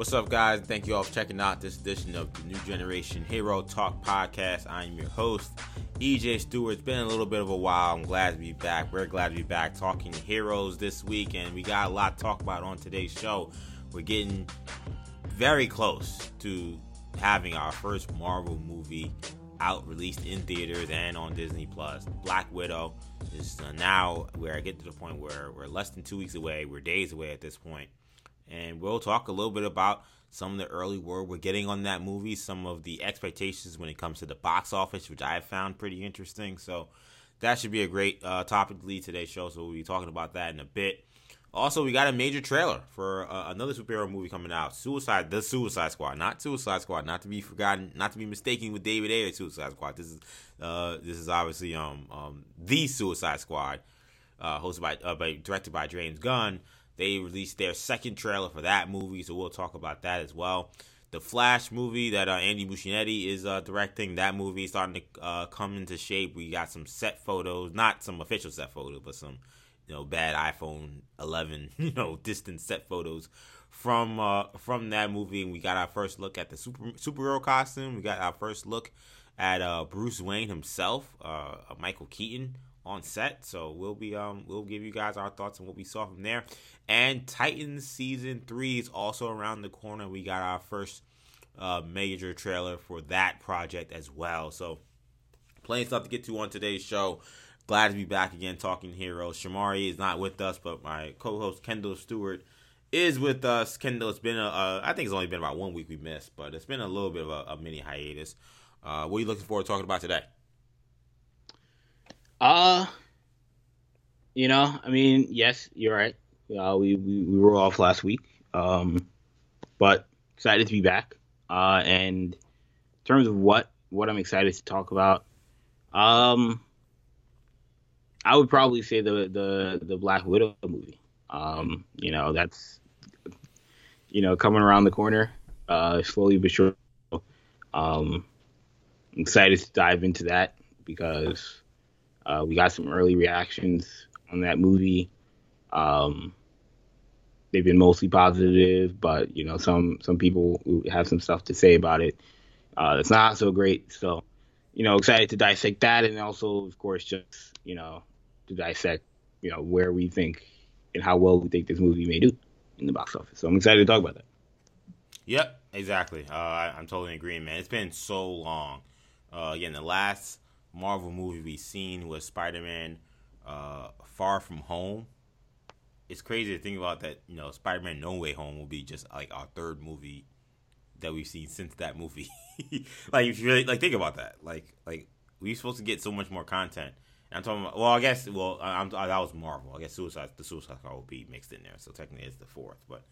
What's up, guys? Thank you all for checking out this edition of the New Generation Hero Talk Podcast. I'm your host, EJ Stewart. It's been a little bit of a while. I'm glad to be back. We're glad to be back talking heroes this week, and we got a lot to talk about on today's show. We're getting very close to having our first Marvel movie out, released in theaters and on Disney Plus. Black Widow is uh, now where I get to the point where we're less than two weeks away. We're days away at this point and we'll talk a little bit about some of the early word we're getting on that movie, some of the expectations when it comes to the box office, which I found pretty interesting. So that should be a great uh, topic to lead today's show. So we'll be talking about that in a bit. Also, we got a major trailer for uh, another superhero movie coming out, Suicide, the Suicide Squad, not Suicide Squad, not to be forgotten, not to be mistaken with David Ayer Suicide Squad. This is uh, this is obviously um, um the Suicide Squad, uh, hosted by, uh, by directed by James Gunn. They released their second trailer for that movie, so we'll talk about that as well. The Flash movie that uh, Andy Muschietti is uh, directing, that movie is starting to uh, come into shape. We got some set photos, not some official set photos, but some you know bad iPhone 11 you know distant set photos from uh, from that movie. And we got our first look at the super superhero costume. We got our first look at uh, Bruce Wayne himself, uh, Michael Keaton on set. So we'll be um we'll give you guys our thoughts on what we saw from there. And Titans season three is also around the corner. We got our first uh, major trailer for that project as well. So plenty stuff to get to on today's show. Glad to be back again talking heroes. Shamari is not with us, but my co-host Kendall Stewart is with us. Kendall, it's been a, uh, I think it's only been about one week we missed, but it's been a little bit of a, a mini hiatus. Uh, what are you looking forward to talking about today? Uh, you know, I mean, yes, you're right. Uh, we, we we were off last week, um, but excited to be back. Uh, and in terms of what what I'm excited to talk about, um, I would probably say the the the Black Widow movie. Um, you know, that's you know coming around the corner, uh, slowly but sure. Um, excited to dive into that because uh, we got some early reactions on that movie. Um, they've been mostly positive, but you know some some people have some stuff to say about it. Uh, it's not so great. So, you know, excited to dissect that, and also, of course, just you know, to dissect you know where we think and how well we think this movie may do in the box office. So I'm excited to talk about that. Yep, exactly. Uh, I, am totally agreeing, man. It's been so long. Uh, again, the last Marvel movie we've seen was Spider Man uh, Far From Home. It's crazy to think about that, you know, Spider Man No Way Home will be just like our third movie that we've seen since that movie. like if you really like think about that. Like like we supposed to get so much more content. And I'm talking about well, I guess well I, that was Marvel. I guess Suicide the Suicide Squad will be mixed in there, so technically it's the fourth, but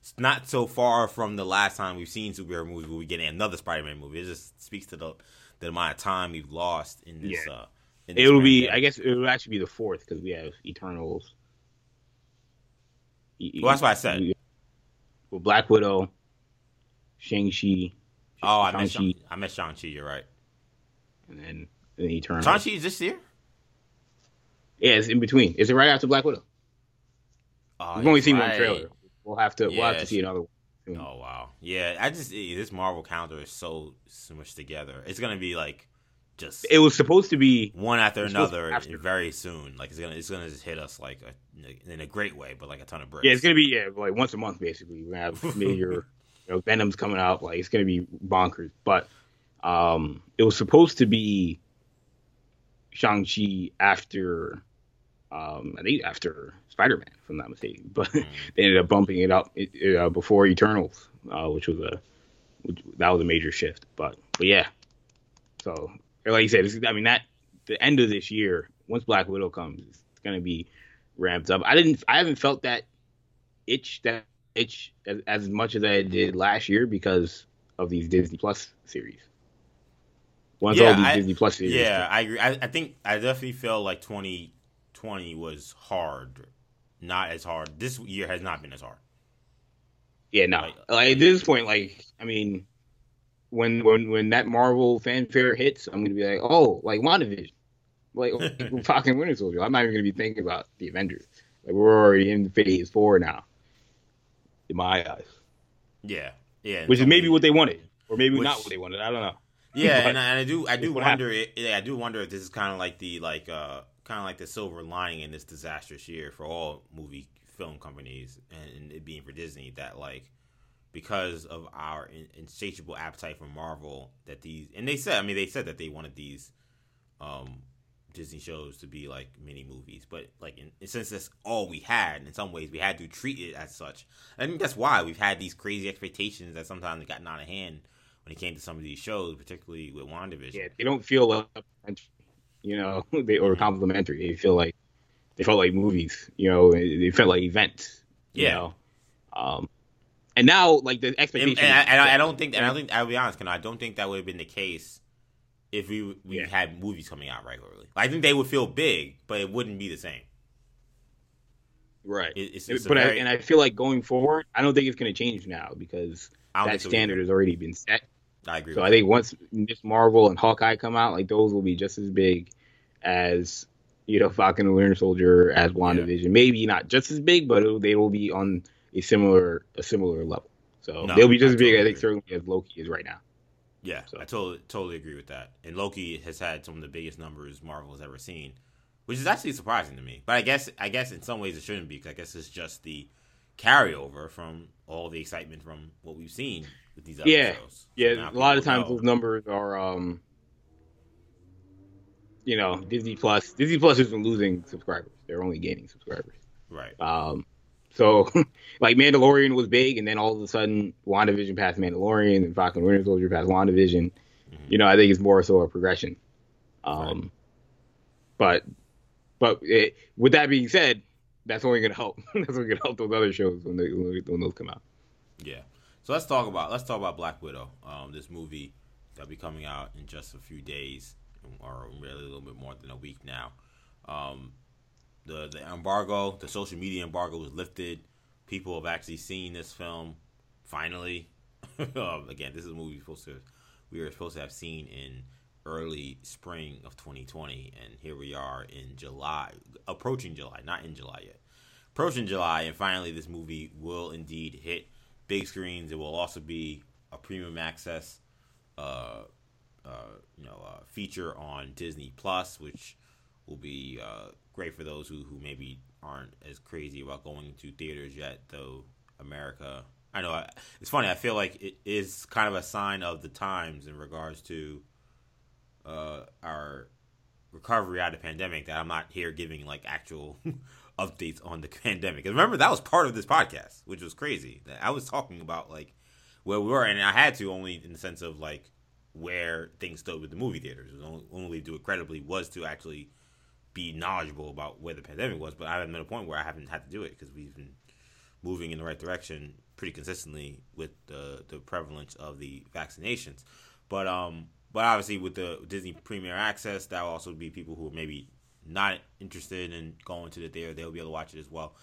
it's not so far from the last time we've seen superhero movies where we get another Spider-Man movie. It just speaks to the the amount of time we've lost in this. Yeah. Uh, in this it will be. I guess it will actually be the fourth because we have Eternals. Well, that's what I said. Well, Black Widow, Shang Chi. Oh, I missed Shang- I missed Shang Chi. You're right. And then, then Eternals. Shang Chi is this year. Yeah, it's in between. Is it right after Black Widow? Oh, We've only seen right. one trailer. We'll have to. Yeah, we'll have to see another one. Oh wow, yeah. I just this Marvel calendar is so so much together. It's gonna be like just. It was supposed to be one after another after. very soon. Like it's gonna it's gonna just hit us like a, in a great way, but like a ton of bricks. Yeah, it's gonna be yeah like once a month basically. We have major you know Venom's coming out. Like it's gonna be bonkers. But um, it was supposed to be Shang Chi after um, I think after Spider Man, if I'm not mistaken. But mm. they ended up bumping it up uh, before Eternals, uh, which was a which, that was a major shift. But but yeah, so like you said, I mean that the end of this year, once Black Widow comes, it's gonna be ramped up. I didn't, I haven't felt that itch that itch as, as much as I did last year because of these Disney Plus series. Once yeah, all these I, Disney Plus series. Yeah, I agree. I, I think I definitely feel like 2020 was hard, not as hard. This year has not been as hard. Yeah, no. Like, like at this point, like I mean, when when when that Marvel fanfare hits, I'm gonna be like, oh, like WandaVision, like, like fucking Winter Soldier. I'm not even gonna be thinking about the Avengers. Like we're already in phase four now, in my eyes. Yeah, yeah. Which is maybe what they wanted, or maybe Which- not what they wanted. I don't know. Yeah, and, I- and I do, I do wonder. It, yeah, I do wonder if this is kind of like the like, uh, kind of like the silver lining in this disastrous year for all movie film companies, and it being for Disney that like because of our insatiable appetite for Marvel, that these and they said, I mean, they said that they wanted these um Disney shows to be like mini movies, but like in, since that's all we had, in some ways we had to treat it as such. I think that's why we've had these crazy expectations that sometimes have gotten out of hand when it came to some of these shows, particularly with WandaVision. Yeah, they don't feel like you know they or complimentary. They feel like they felt like movies. You know, they felt like events. You Yeah. know? Um, and now like the And, expectation. and I, and I- don't think, and I don't think, I'll be honest, Ken, I don't think that would have been the case if we we Yeah. had movies coming out regularly. I think they would feel big, but it wouldn't be the same. right. It, it's, it's but very, I, and I feel like going forward, I don't think it's going to change now because that standard has already been set. I agree. So I think once Miss Marvel and Hawkeye come out, like those will be just as big as you know Falcon and Winter Soldier as WandaVision. Maybe not just as big, but it'll, they will be on a similar a similar level. So No, they'll be just as big, totally I think, certainly as Loki is right now. Yeah, So- I totally totally agree with that. And Loki has had some of the biggest numbers Marvel has ever seen, which is actually surprising to me. But I guess I guess in some ways it shouldn't be because I guess it's just the carryover from all the excitement from what we've seen with these other Yeah. So Yeah, a lot of times know. those numbers are, um, you know, Disney Plus. Disney Plus isn't losing subscribers; they're only gaining subscribers. right. Um, so, like Mandalorian was big, and then all of a sudden, WandaVision passed Mandalorian, and Falcon and Winter Soldier passed WandaVision. Mhm. You know, I think it's more so a progression. Um, but, but it, with that being said, that's only going to help. that's only going to help those other shows when they when those come out. Yeah. So let's talk about let's talk about Black Widow. Um, this movie that'll be coming out in just a few days, or really a little bit more than a week now. Um, the the embargo, the social media embargo was lifted. People have actually seen this film finally. um, again, this is a movie supposed to we were supposed to have seen in early spring of 2020, and here we are in July, approaching July, not in July yet approaching July, and finally, this movie will indeed hit big screens. It will also be a premium access, uh, uh, you know, uh, feature on Disney Plus, which will be uh, great for those who, who maybe aren't as crazy about going to theaters yet. Though America, I know I, it's funny. I feel like it is kind of a sign of the times in regards to uh, our recovery out of the pandemic that I'm not here giving like actual updates on the pandemic. 'Cause remember that was part of this podcast, which was crazy. I was talking about like where we were, and I had to only in the sense of like where things stood with the movie theaters. The only, way to do it credibly was to actually be knowledgeable about where the pandemic was. But I haven't been a point where I haven't had to do it because we've been moving in the right direction pretty consistently with the the prevalence of the vaccinations. But um, but obviously with the Disney Premier Access, that will also be people who are maybe not interested in going to the theater. They'll be able to watch it as well.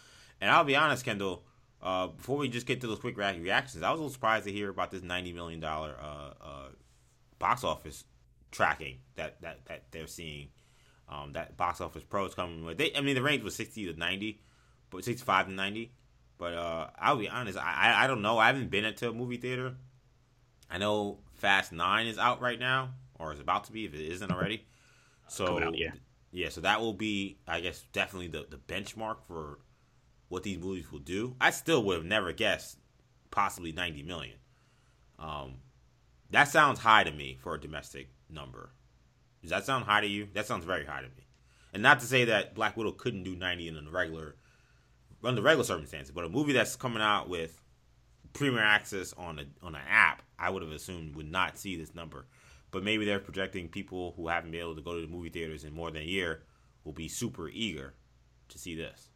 And I'll be honest, Kendall. Uh, before we just get to those quick reactions, I was a little surprised to hear about this ninety million dollar uh, uh, box office tracking that that that they're seeing. Um, that box office pros coming with. They, I mean, the range was sixty to ninety, but sixty-five to ninety. But uh, I'll be honest, I, I don't know. I haven't been into a movie theater. I know Fast Nine is out right now, or is about to be if it isn't already. So out, yeah. Yeah. So that will be, I guess, definitely the the benchmark for what these movies will do. I still would have never guessed possibly ninety million. Um, that sounds high to me for a domestic number. Does that sound high to you? That sounds very high to me. And not to say that Black Widow couldn't do 90 in the regular under regular circumstances, but a movie that's coming out with premier access on a on an app, I would have assumed would not see this number. But maybe they're projecting people who haven't been able to go to the movie theaters in more than a year will be super eager to see this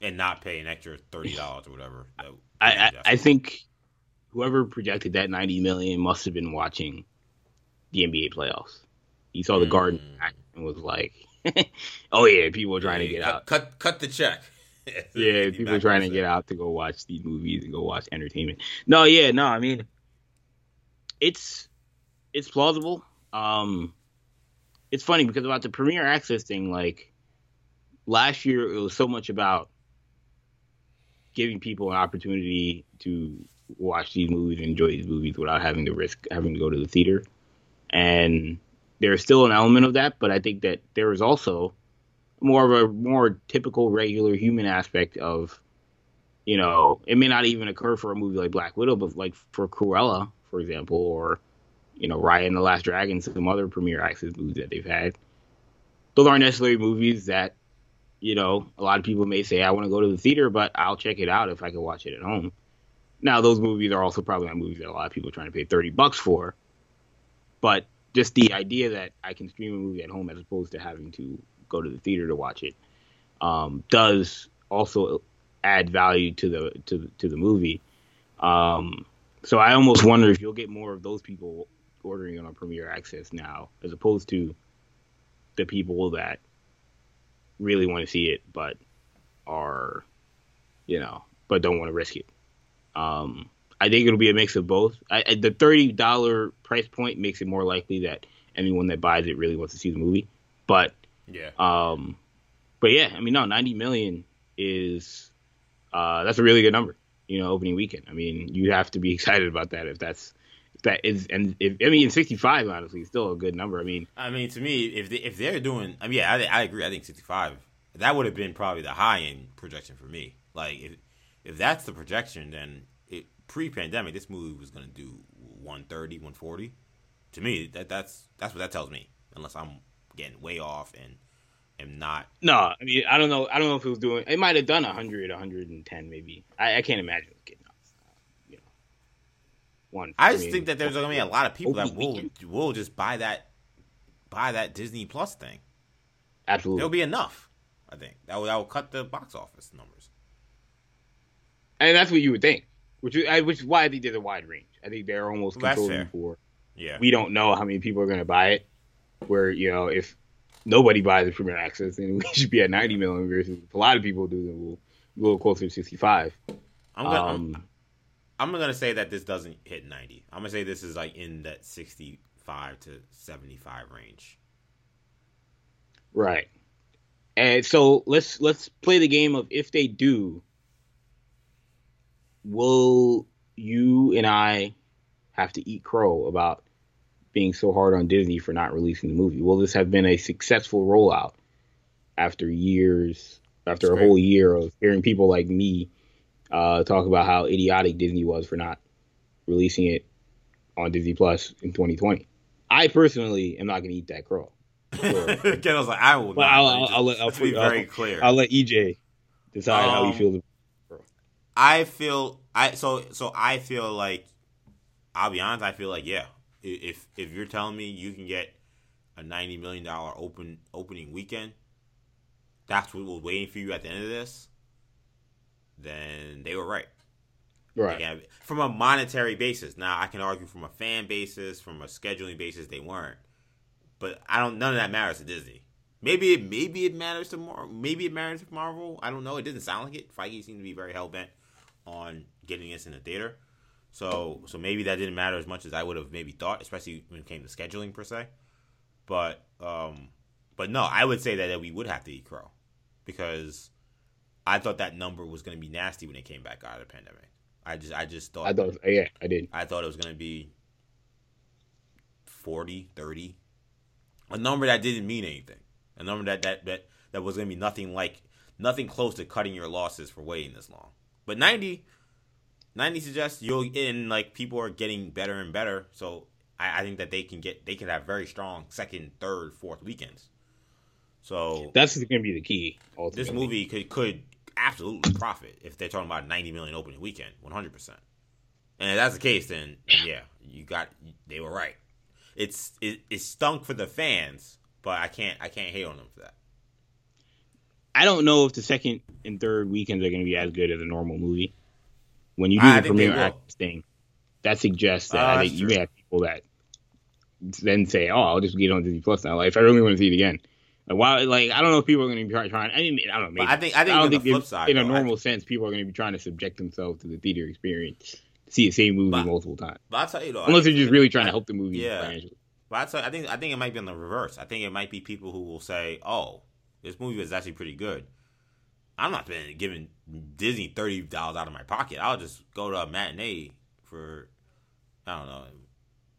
and not pay an extra thirty dollars or whatever. I, I, I think whoever projected that 90 million must have been watching the NBA playoffs. He saw the Mm. Garden and was like, "Oh yeah, people are trying to get cut, out. Cut cut the check. Yeah, people are trying to get out to go watch these movies and go watch entertainment." No, yeah, no, I mean, it's it's plausible. Um, it's funny because about the premiere access thing, like last year, it was so much about giving people an opportunity to watch these movies and enjoy these movies without having to risk having to go to the theater. And there's still an element of that, but I think that there is also more of a more typical regular human aspect of you know, it may not even occur for a movie like Black Widow, but like for Cruella, for example, or you know, Raya and the Last Dragon, some other premiere access movies that they've had. Those aren't necessarily movies that, you know, a lot of people may say I want to go to the theater, but I'll check it out if I can watch it at home. Now, those movies are also probably not movies that a lot of people are trying to pay thirty bucks for. But just the idea that I can stream a movie at home as opposed to having to go to the theater to watch it um, does also add value to the to to the movie. Um, so I almost wonder if you'll get more of those people ordering on Premiere Access now, as opposed to the people that really want to see it but are, you know, but don't want to risk it. Um, I think it'll be a mix of both. I, the thirty dollar price point makes it more likely that anyone that buys it really wants to see the movie. But yeah, um, but yeah, I mean, no, ninety million is uh, that's a really good number. You know, opening weekend. I mean, you have to be excited about that if that's that is and if I mean sixty five honestly is still a good number. I mean, I mean to me if they, if they're doing I mean yeah I, I agree I think sixty five that would have been probably the high end projection for me. Like if if that's the projection then it, pre-pandemic, this movie was going to do 130, 140. To me, that that's that's what that tells me. Unless I'm getting way off and am not. No, I mean I don't know. I don't know if it was doing. It might have done 100, 110 maybe. I, I can't imagine it getting one. I just I mean, think that there's going to be a lot of people that will weekend. will just buy that buy that Disney Plus thing. Absolutely, there'll be enough. I think that will, that will cut the box office numbers. And that's what you would think which is which is why I think there's a wide range. I think they're almost well, controlling for. Yeah, we don't know how many people are going to buy it. Where you know if nobody buys the Premiere Access, then we should be at 90 million versus a lot of people do, then we'll go closer to 65. I'm gonna, um, I'm, gonna say that this doesn't hit 90. I'm gonna say this is like in that 65 to 75 range. Right. And so let's let's play the game of if they do, will you and I have to eat crow about being so hard on Disney for not releasing the movie? Will this have been a successful rollout after years, after That's a whole year of hearing people like me uh, talk about how idiotic Disney was for not releasing it on Disney Plus in 2020? I personally am not going to eat that crow. Ken was like, I will. Not. I'll, I'll, I'll, let, I'll, be very clear. I'll let EJ decide um, how he um, feels I feel I so so I feel like I'll be honest. I feel like yeah, if if you're telling me you can get a ninety million dollar open opening weekend, that's what was waiting for you at the end of this. Then they were right. Right. Again, from a monetary basis. Now I can argue from a fan basis, from a scheduling basis, they weren't. But I don't. None of that matters to Disney. Maybe it maybe it matters to Mar- maybe it matters to Marvel. I don't know. It didn't sound like it. Feige seemed to be very hell bent on getting this in the theater. So so maybe that didn't matter as much as I would have maybe thought, especially when it came to scheduling per se. But um but no, I would say that, that we would have to eat crow because I thought that number was going to be nasty when it came back out of the pandemic. I just I just thought I thought yeah, I did. I thought it was going to be 40, 30. A number that didn't mean anything. A number that that that, that was going to be nothing like nothing close to cutting your losses for waiting this long. But 90, 90 suggests you'll in like people are getting better and better. So I, I think that they can get they can have very strong second, third, fourth weekends. So that's going to be the key. Ultimately. This movie could could absolutely profit if they're talking about 90 million opening weekend, 100. percent And if that's the case, then yeah, you got they were right. It's it, it stunk for the fans, but I can't I can't hate on them for that. I don't know if the second and third weekends are going to be as good as a normal movie. When you do I the premiere access thing, that suggests that uh, I think you may have people that then say, "Oh, I'll just get on Disney Plus now." Like, if I really want to see it again, like, why? Like, I don't know if people are going to be trying. I mean, I don't know. Maybe. I think I think I don't think flip side, in a normal sense, people are going to be trying to subject themselves to the theater experience, see the same movie but, multiple times. But I tell you though, unless they're just really trying to help the movie yeah. financially. But I, tell, I think I think it might be on the reverse. I think it might be people who will say, "Oh, this movie was actually pretty good." I'm not giving Disney thirty dollars out of my pocket. I'll just go to a matinee for I don't know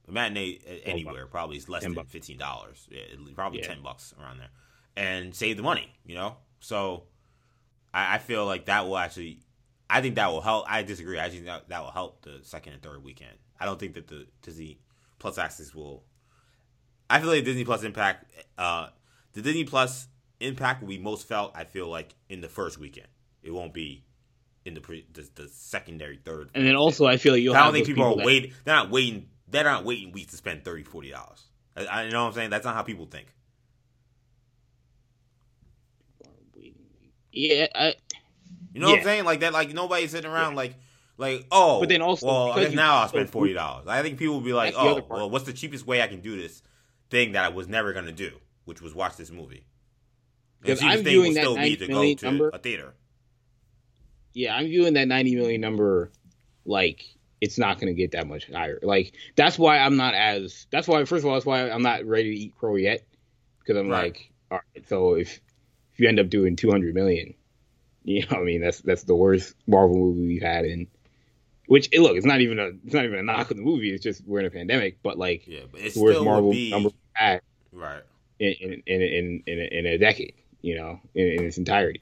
a matinee anywhere probably is less than bucks. fifteen dollars. Yeah, probably yeah. ten bucks around there, and save the money. You know, so I, I, feel like that will actually. I think that will help. I disagree. I think that, that will help the second and third weekend. I don't think that the Disney Plus access will. I feel like Disney Plus impact, uh, the Disney Plus impact will be most felt. I feel like in the first weekend. It won't be in the pre, the, the secondary third. And then also, I feel like you'll. I don't think people, people are waiting. They're not waiting. They're not waiting weeks to spend $30, 40 dollars. I, I, you know what I'm saying? That's not how people think. Yeah, I. You know yeah. what I'm saying? Like that. Like nobody's sitting around yeah. like. Like oh, but then also, well, I guess now I'll spend forty dollars. I think people will be like, oh, well, what's the cheapest way I can do this thing that I was never gonna do, which was watch this movie. Because I'm viewing that ninety million number. A theater. Yeah, I'm viewing that ninety million number like it's not going to get that much higher. Like that's why I'm not as. That's why first of all, that's why I'm not ready to eat crow yet because I'm right. like, all right. So if if you end up doing 200 million, you know, I mean, that's that's the worst Marvel movie we've had in. Which look, it's not even a it's not even a knock on the movie. It's just we're in a pandemic, but like, yeah, but it's the worst Marvel be... number had right in in in in, in, a, in a decade you know, in, in its entirety.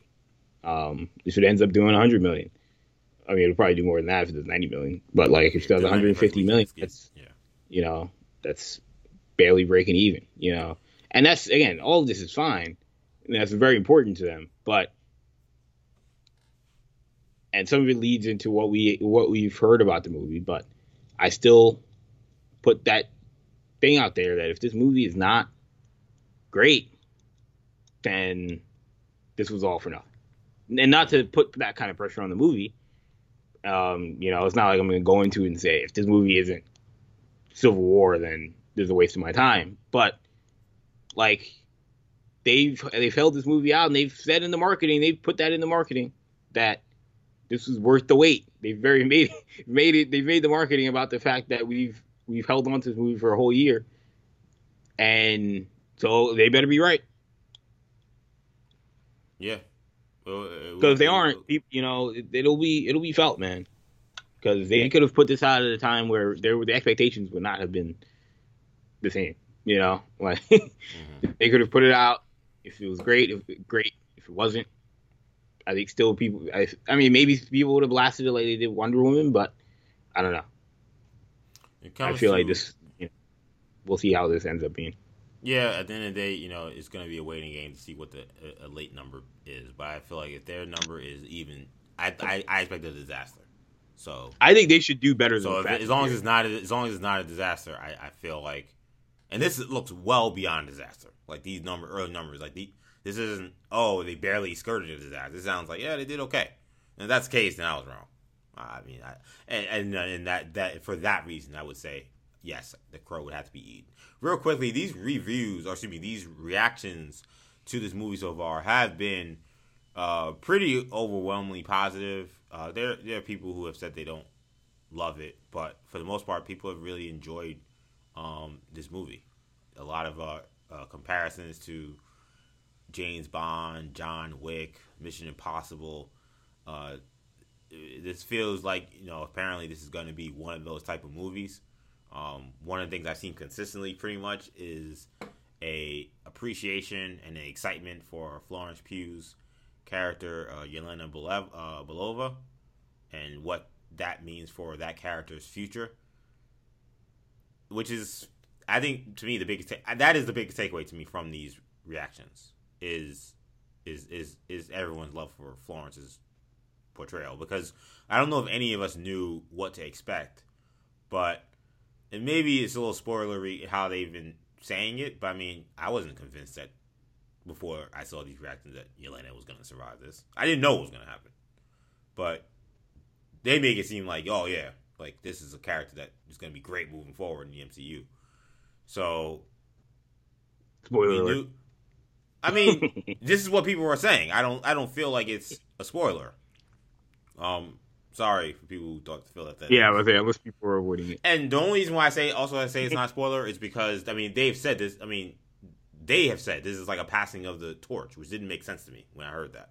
Um, if it ends up doing 100 million, I mean, it'll probably do more than that if it does 90 million. But like, if it does 150 million, that's yeah. you know, that's barely breaking even. You know, and that's again, all of this is fine, and that's very important to them. But and some of it leads into what we what we've heard about the movie. But I still put that thing out there that if this movie is not great, then this was all for nothing. And not to put that kind of pressure on the movie. Um, you know, it's not like I'm going to go into it and say if this movie isn't Civil War, then there's a waste of my time. But like they've they've held this movie out and they've said in the marketing, they've put that in the marketing that this was worth the wait. They've very made made it. They've made the marketing about the fact that we've we've held on to this movie for a whole year, and so they better be right. Yeah, because they aren't, you know, it'll be it'll be felt, man. Because they could have put this out at a time where there were the expectations would not have been the same. You know, like mm-hmm. they could have put it out if it was great, if great. If it wasn't, I think still people. I, I mean, maybe people would have blasted it like they did Wonder Woman, but I don't know. I feel to, like this. You know, we'll see how this ends up being. Yeah, at the end of the day, you know, it's going to be a waiting game to see what the a, a late number is. But I feel like if their number is even, I I, I expect a disaster. So I think they should do better. So if, as long as it's not as long as it's not a disaster, I, I feel like, and this looks well beyond disaster. Like these number early numbers, like the this isn't oh they barely skirted a disaster. This sounds like yeah they did okay. And if that's the case, then I was wrong. I mean, I, and, and and that that for that reason, I would say yes, the crow would have to be eaten. Real quickly, these reviews, or excuse me, these reactions to this movie so far have been uh, pretty overwhelmingly positive. Uh, there, there are people who have said they don't love it, but for the most part, people have really enjoyed um, this movie. A lot of uh, uh comparisons to James Bond, John Wick, Mission Impossible. Uh, this feels like you know apparently this is going to be one of those type of movies um, one of the things I've seen consistently, pretty much, is a appreciation and an excitement for Florence Pugh's character, uh, Yelena uh, Belova, and what that means for that character's future. Which is, I think, to me, the biggest ta- that is the biggest takeaway to me from these reactions is is is is everyone's love for Florence's portrayal because I don't know if any of us knew what to expect, but and maybe it's a little spoilery how they've been saying it, but I mean, I wasn't convinced that before I saw these reactions that Yelena was going to survive this. I didn't know what was going to happen, but they make it seem like, oh yeah, like this is a character that is going to be great moving forward in the MCU. So, spoiler. Knew, I mean, this is what people are saying. I don't. I don't feel like it's a spoiler. Um, Sorry for people who thought to feel that. Yeah, I was saying unless people are avoiding it. And the only reason why I say also I say it's not spoiler is because I mean they've said this. I mean they have said this is like a passing of the torch, which didn't make sense to me when I heard that.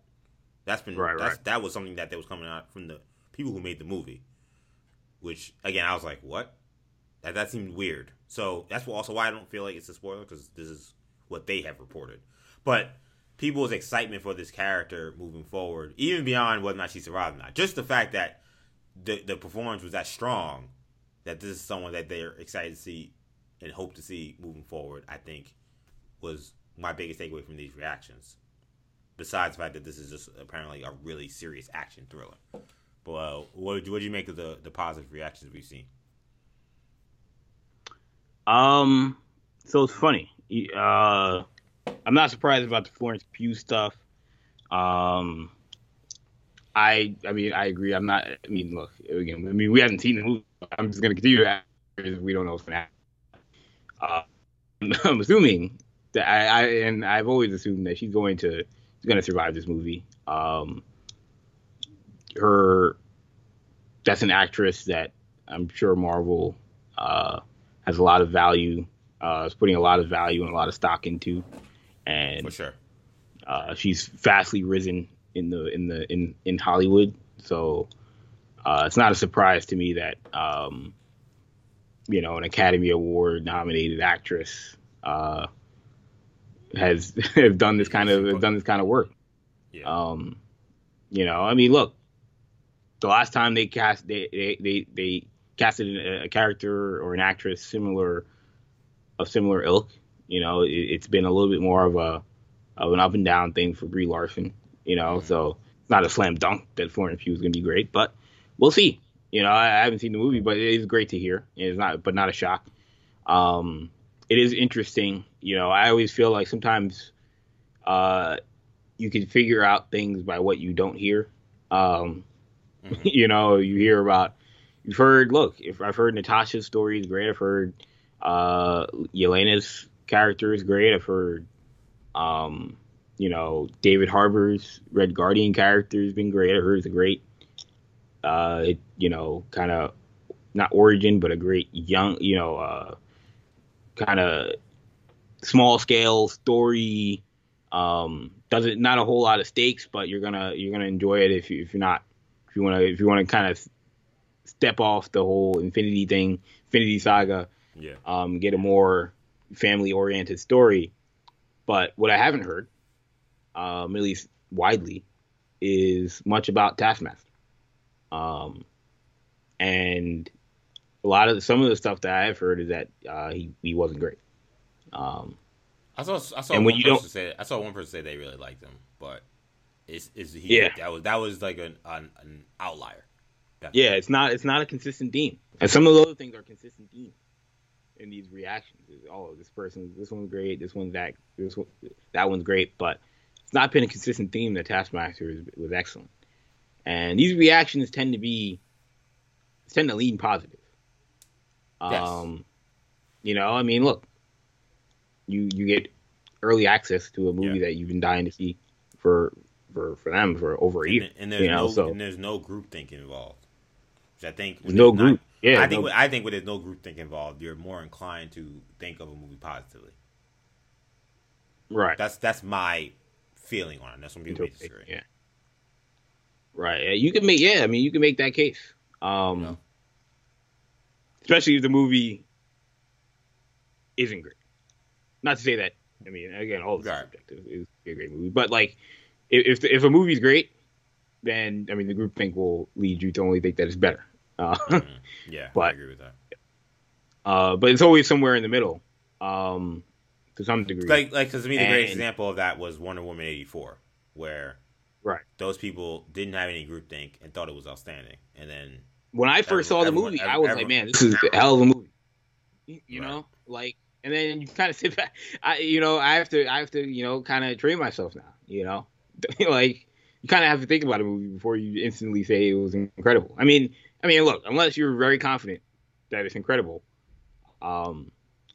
That's been Right, that's, right. that was something that, that was coming out from the people who made the movie. Which again, I was like, what? That that seemed weird. So that's also why I don't feel like it's a spoiler because this is what they have reported. But people's excitement for this character moving forward, even beyond whether or not she survived or not, just the fact that the the performance was that strong, that this is someone that they're excited to see and hope to see moving forward, I think was my biggest takeaway from these reactions. Besides the fact that this is just apparently a really serious action thriller. But uh, what did you, make of the, the positive reactions we've seen? Um, so it's funny. Uh, I'm not surprised about the Florence Pugh stuff. Um, I, I mean, I agree. I'm not. I mean, look again. I mean, we haven't seen the movie. I'm just gonna continue that because we don't know what's gonna happen. Uh, I'm assuming that I, I, and I've always assumed that she's going to, she's gonna survive this movie. Um, her, that's an actress that I'm sure Marvel, uh, has a lot of value. Uh, is putting a lot of value and a lot of stock into, and For sure. uh, she's vastly risen in the in the in in Hollywood. So uh, it's not a surprise to me that um, you know an Academy Award nominated actress uh, has has done this kind of has done this kind of work. Yeah. Um, you know, I mean, look, the last time they cast they they they, they casted a, a character or an actress similar of similar ilk. You know, it, it's been a little bit more of a of an up and down thing for Brie Larson. You know, so it's not a slam dunk that Florence Pugh is going to be great, but we'll see. You know, I, I haven't seen the movie, but it is great to hear. It's not, but not a shock. Um, it is interesting. You know, I always feel like sometimes uh, you can figure out things by what you don't hear. Um, Mhm. you know, you hear about, you've heard, look, if I've heard Natasha's story is great. I've heard uh, Yelena's character is great. I've heard, um, you know, David Harbour's Red Guardian character has been great. I heard it's a great, uh, it, you know, kind of not origin, but a great young, you know, uh, kind of small scale story. Um, doesn't not a whole lot of stakes, but you're gonna you're gonna enjoy it if you if you're not if you wanna if you wanna kind of step off the whole Infinity thing, Infinity Saga, Yeah. um, get a more family oriented story. But what I haven't heard, um, at least widely, is much about Taskmaster. Um, and a lot of some of the stuff that I've heard is that uh, he he wasn't great. Um, I saw I saw And one when you person don't- say I saw one person say they really liked him, but it's is he Yeah. that was that was like an an, an outlier. yeah, it's not it's not a consistent theme, and some of the other things are consistent themes in these reactions. Oh, this person, this one's great, this one's that, this one, that one's great, but it's not been a consistent theme that Taskmaster is, was excellent. And these reactions tend to be tend to lean positive. Yes. Um, you know, I mean, look, you you get early access to a movie Yeah. that you've been dying to see for for for them for over a year. And, and there's you know, no so and there's no group think involved. Which I think There's no not- group. Yeah, I think no- I think when there's no group think involved, you're more inclined to think of a movie positively. right. That's that's my feeling on it. That's when people may Interpretation, disagree. Yeah. Right. Yeah, you can make yeah, I mean you can make that case. Um Yeah. especially if the movie isn't great. Not to say that I mean again all this Right. is subjective. It's a great movie. But like if if, if a movie's great, then I mean the group think will lead you to only think that it's better. Uh, Mhm. Yeah, I agree with that. uh but it's always somewhere in the middle. Um to some degree. Like like because to me the greatest example of that was Wonder Woman eighty four, where right. those people didn't have any group think and thought it was outstanding, and then when I first saw the Everyone- movie, everyone- I was everyone- like, man, this is a hell of a movie. You, you Right. know, like, and then you kind of sit back. I, you know, I have to, I have to, you know, kind of train myself now. You know, like you kind of have to think about a movie before you instantly say it was incredible. I mean, I mean, look, unless you're very confident that it's incredible, um,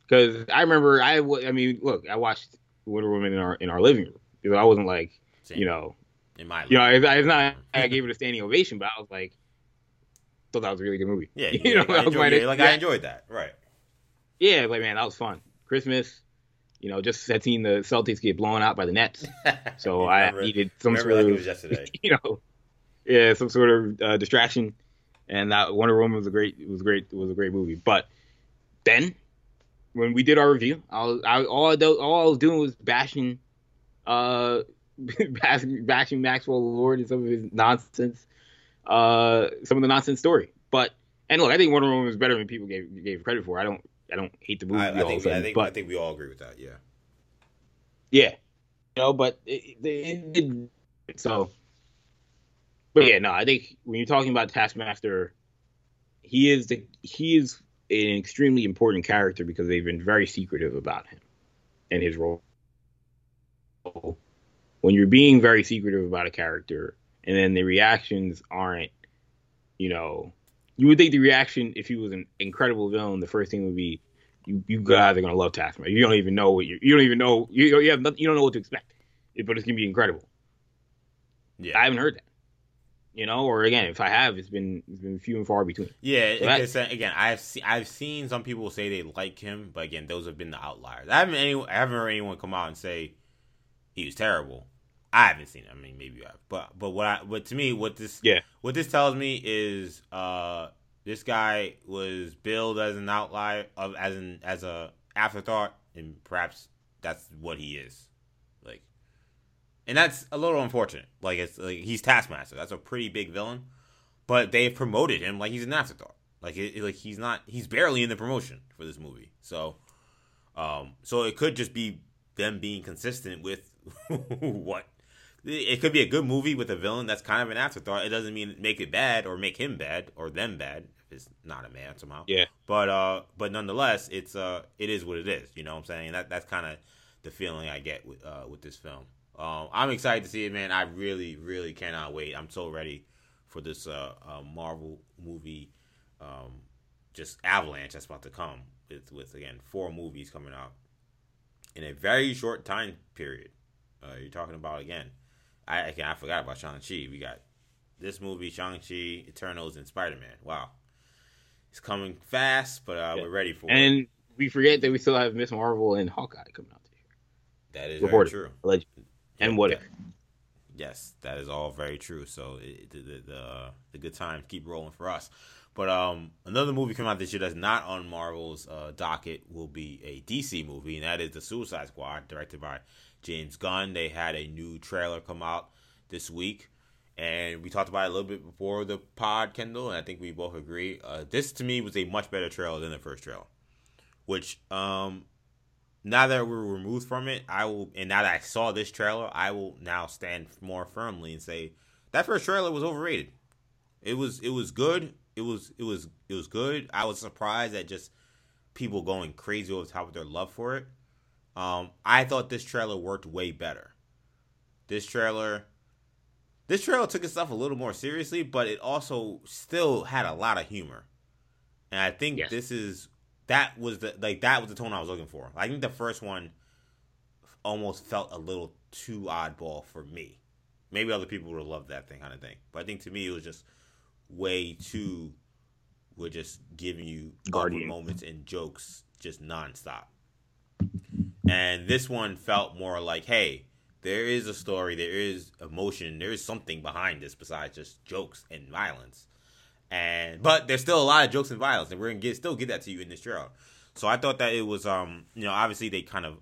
because I remember, I, I mean, look, I watched Wonder Woman in our in our living room because I wasn't like, same, you know, in my you know, it's, it's not I gave it a standing ovation, but I was like, thought that was a really good movie. yeah, you know, like, I that was my enjoyed, next like I enjoyed that, right? Yeah, like man, that was fun. Christmas, You know, just had seen the Celtics get blown out by the Nets, so I needed some sort like of it was yesterday. you know, yeah, some sort of uh, distraction. And that Wonder Woman was a great, was a great, was a great movie. But then, when we did our review, I was, I, all, I, all I was doing was bashing, uh, bashing, bashing Maxwell Lord and some of his nonsense, uh, some of the nonsense story. But and look, I think Wonder Woman was better than people gave gave credit for. I don't, I don't hate the movie. I, I think of a sudden, I think but I think we all agree with that. Yeah. yeah, you know, but it, it, it, it so. But yeah, no, I think when you're talking about Taskmaster, he is the he is an extremely important character because they've been very secretive about him and his role. When you're being very secretive about a character, and then the reactions aren't, you know, you would think the reaction if he was an incredible villain, the first thing would be, you you guys are gonna love Taskmaster. You don't even know what you you don't even know you you have nothing, you don't know what to expect, but it's gonna be incredible. Yeah. I haven't heard that. You know, or again, if I have, it's been it's been few and far between. Yeah, So because again, I've seen I've seen some people say they like him, but again, those have been the outliers. I haven't any I haven't heard anyone come out and say he was terrible. I haven't seen it. I mean, maybe you have, but but what I but to me, what this Yeah. what this tells me is uh this guy was billed as an outlier of as an as a afterthought, and perhaps that's what he is, like, and that's a little unfortunate. Like it's like he's Taskmaster. That's a pretty big villain but they've promoted him like he's an afterthought. Like it, like he's not he's barely in the promotion for this movie. So um so it could just be them being consistent with what it could be a good movie with a villain that's kind of an afterthought. It doesn't mean make it bad or make him bad or them bad if it's not a man somehow. Yeah. But uh but nonetheless it's uh it is what it is, you know what I'm saying? That that's kind of the feeling I get with uh with this film. Um I'm excited to see it, man. I really really cannot wait. I'm so ready for this uh, uh Marvel movie um just avalanche that's about to come with with again four movies coming out in a very short time period. Uh, you're talking about again. I again, I forgot about Shang Chi. We got this movie, Shang Chi, Eternals, and Spider Man. Wow, it's coming fast, but uh, Yeah. we're ready for it. And we forget that we still have Miss Marvel and Hawkeye coming out this year. That is Reported. very true. Alleged. And Yeah, what if? Yes, that is all very true. So it, the the the, the good times keep rolling for us. But um, another movie coming out this year that's not on Marvel's uh, docket will be a DC movie, and that is the Suicide Squad, directed by James Gunn. They had a new trailer come out this week, and we talked about it a little bit before the pod, Kendall, and I think we both agree. Uh, this to me was a much better trailer than the first trailer, which um, now that we're removed from it, I will, and now that I saw this trailer, I will now stand more firmly and say that first trailer was overrated. It was, it was good. It was, it was, it was good. I was surprised at just people going crazy over the top of their love for it. Um, I thought this trailer worked way better. This trailer, this trailer took itself a little more seriously, but it also still had a lot of humor. And I think Yes. this is that was the like that was the tone I was looking for. I think the first one almost felt a little too oddball for me. Maybe other people would have loved that thing kind of thing, but I think to me it was just way too. We're just giving you Guardian. moments and jokes just nonstop. And this one felt more like, hey, there is a story, there is emotion, there is something behind this besides just jokes and violence. And but there's still a lot of jokes and violence, and we're gonna get still get that to you in this trailer. So I thought that it was, um, you know, obviously they kind of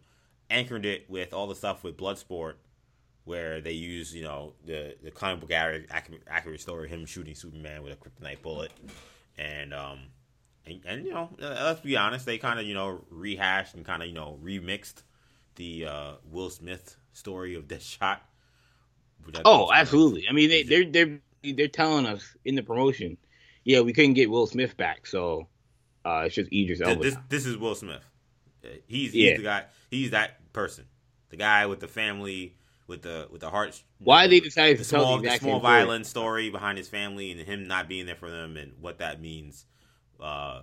anchored it with all the stuff with Bloodsport, where they use, you know, the the comic book accurate, accurate, story him shooting Superman with a kryptonite bullet, and um, and, and you know, uh, let's be honest, they kind of you know rehashed and kind of you know remixed the uh, Will Smith story of I think Oh, of- absolutely. I mean, they, they're they're they're telling us in the promotion, yeah, we couldn't get Will Smith back, so uh, it's just Idris Elba. this this is Will Smith. Uh, He's Yeah. the guy. He's that person. The guy with the family with the with the heart. Why they decided the to tell small the the small violent story behind his family and him not being there for them and what that means. Uh,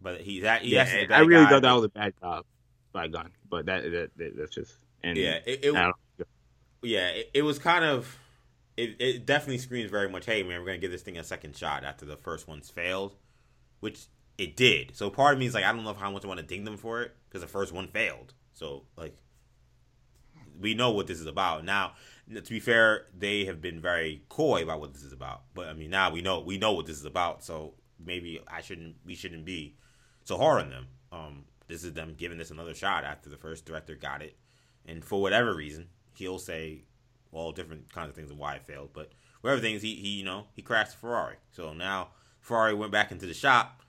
but he's that. He Yeah, I really guy, thought that was a bad job by Gunn, but that, that, that that's just and Yeah, it, it, yeah, it, it was kind of. It, it definitely screams very much. Hey, man, we're gonna give this thing a second shot after the first one's failed, which it did. So part of me is like, I don't know how much I want to ding them for it because the first one failed. So like, we know what this is about now. To be fair, they have been very coy about what this is about. But I mean, now we know we know what this is about. So maybe I shouldn't we shouldn't be so hard on them. Um, this is them giving this another shot after the first director got it, and for whatever reason, he'll say all different kinds of things of why it failed. But whatever things he he you know he crashed Ferrari. So now Ferrari went back into the shop.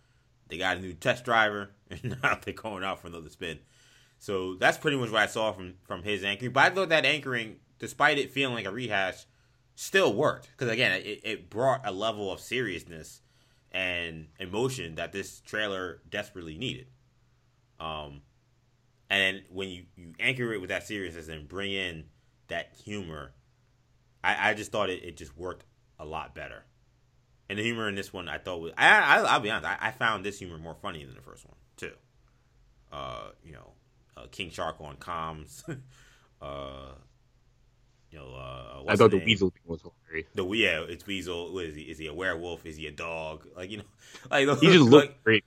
They got a new test driver, and now they're going out for another spin. So that's pretty much what I saw from from his anchoring. But I thought that anchoring, despite it feeling like a rehash, still worked because again, it, it brought a level of seriousness and emotion that this trailer desperately needed. Um, and when you you anchor it with that seriousness and bring in that humor, I, I just thought it, it just worked a lot better. And the humor in this one, I thought was I, I will be honest, I, I, found this humor more funny than the first one too. Uh, you know, uh, King Shark on comms. uh, you know, uh, I thought the Weasel thing was hilarious. The yeah, it's Weasel. What is he? Is he a werewolf? Is he a dog? Like you know, like he just looked like, great.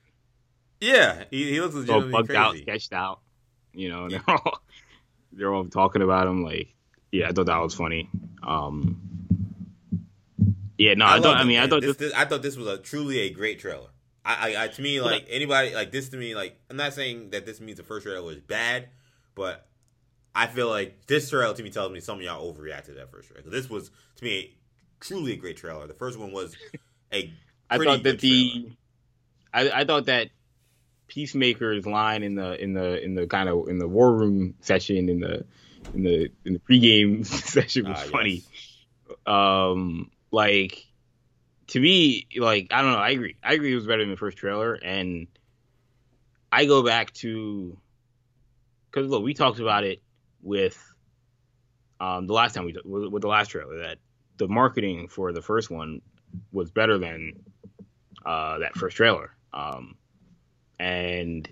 Yeah, he, he looks legitimately so bugged crazy. out, sketched out. You know, yeah. they're all they're all talking about him. Like, yeah, I thought that was funny. Um, yeah, no, I, I thought. I mean, I thought this, this, I thought this was a truly a great trailer. I, I, I to me, like anybody, like this to me, like I'm not saying that this means the first trailer was bad, but I feel like this trailer to me tells me some of y'all overreacted that first trailer. This was to me truly a great trailer. The first one was a. I thought that the, I, I thought that Peacemaker's line in the in the in the kind of in the war room session in the in the in the pregame session was uh, funny. Yes. Um, like to me, like I don't know. I agree. I agree. It was better than the first trailer, and I go back to because look, we talked about it with um, the last time we with, the last trailer that the marketing for the first one was better than uh, that first trailer. Um, and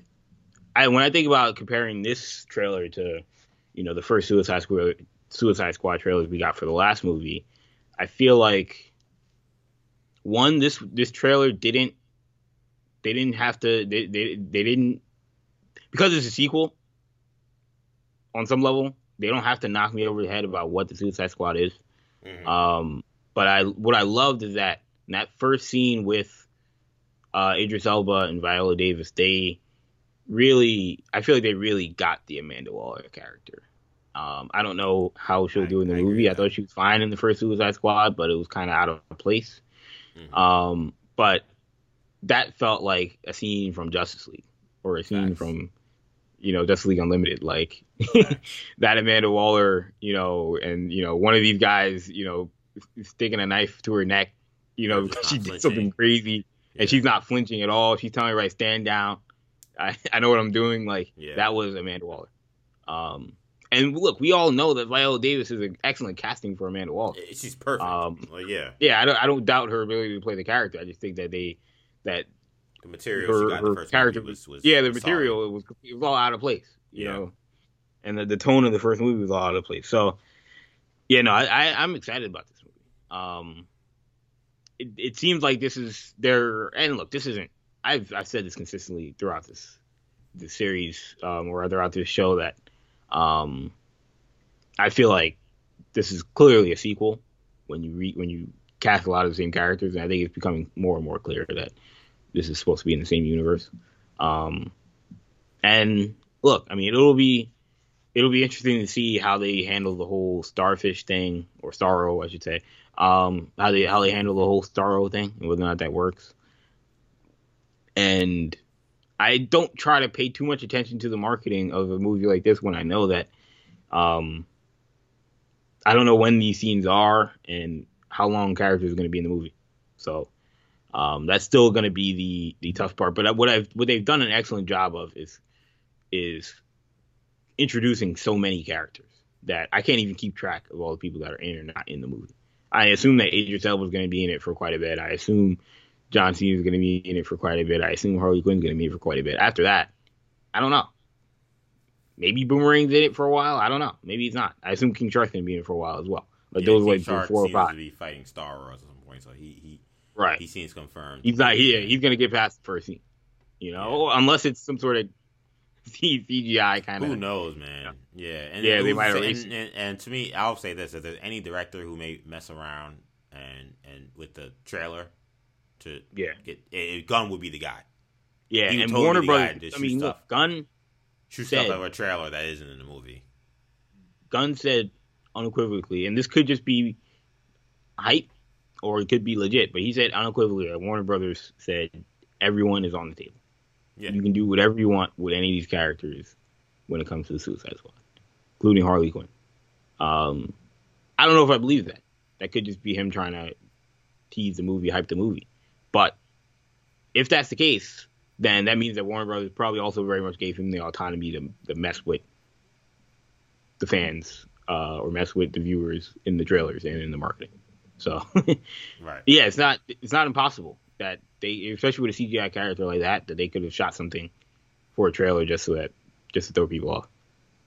I when I think about comparing this trailer to, you know, the first Suicide Squad Suicide Squad trailers we got for the last movie, I feel like one this this trailer didn't they didn't have to they they, they didn't because it's a sequel on some level they don't have to knock me over the head about what the Suicide Squad is. Mm-hmm. Um, but I what I loved is that that first scene with uh, Idris Elba and Viola Davis, they really, I feel like they really got the Amanda Waller character. Um, I don't know how she'll I, do in the I movie. I thought she was fine in the first Suicide Squad, but it was kind of out of place. Mm-hmm. Um, but that felt like a scene from Justice League or a scene from, you know, Justice League Unlimited. Like that Amanda Waller, you know, and you know, one of these guys, you know, sticking a knife to her neck, you know, she did something crazy and she's not flinching at all. She's telling me, right, stand down. I, I know what I'm doing. Like yeah. that was Amanda Waller. Um, and look, we all know that Viola Davis is an excellent casting for Amanda Waller. She's perfect. Um, well, yeah, yeah. I don't, I don't doubt her ability to play the character. I just think that they that the material her, her character was, was, yeah, the material it was it was all out of place. You yeah. know, and the, the tone of the first movie was all out of place. So, yeah, no, I, I am excited about this movie. Um, it, it seems like this is their and look, this isn't. I've I've said this consistently throughout this the series um, or throughout this show that um, I feel like this is clearly a sequel when you read when you cast a lot of the same characters, and I think it's becoming more and more clear that this is supposed to be in the same universe. Um, and look, I mean, it'll be it'll be interesting to see how they handle the whole starfish thing or Starro, I should say, um, how they how they handle the whole Starro thing and whether or not that works. And I don't try to pay too much attention to the marketing of a movie like this when I know that um, I don't know when these scenes are and how long characters are going to be in the movie. So um, that's still going to be the the tough part. But what I've what they've done an excellent job of is is introducing so many characters that I can't even keep track of all the people that are in or not in the movie. I assume that Idris Elba is going to be in it for quite a bit. I assume John Cena is going to be in it for quite a bit. I assume Harley Quinn is going to be in it for quite a bit. After that, I don't know. Maybe Boomerang's in it for a while. I don't know. Maybe he's not. I assume King Shark's going to be in it for a while as well. Like yeah, those like four or five. To be fighting Starro at some point, so he he right. He seems confirmed. He's not here. He's going to get past the first scene. You know, yeah. unless it's some sort of CGI kind of. Who knows, man? Yeah, and Yeah, they might and, and, and to me, I'll say this: if there's any director who may mess around and and with the trailer to Yeah, get, it, Gunn would be the guy. yeah, and totally Warner be the guy Brothers. I mean, stuff. look, Gunn Shoot Said- stuff out of a trailer that isn't in the movie. Gunn said unequivocally, and this could just be hype or it could be legit, but he said unequivocally that Warner Brothers said everyone is on the table. Yeah. You can do whatever you want with any of these characters when it comes to the Suicide Squad, including Harley Quinn. Um, I don't know if I believe that. That could just be him trying to tease the movie, hype the movie. But if that's the case, then that means that Warner Brothers probably also very much gave him the autonomy to, to mess with the fans uh, or mess with the viewers in the trailers and in the marketing. So Right. yeah, it's not it's not impossible that they, especially with a CGI character like that, that they could have shot something for a trailer just so that just to throw people off.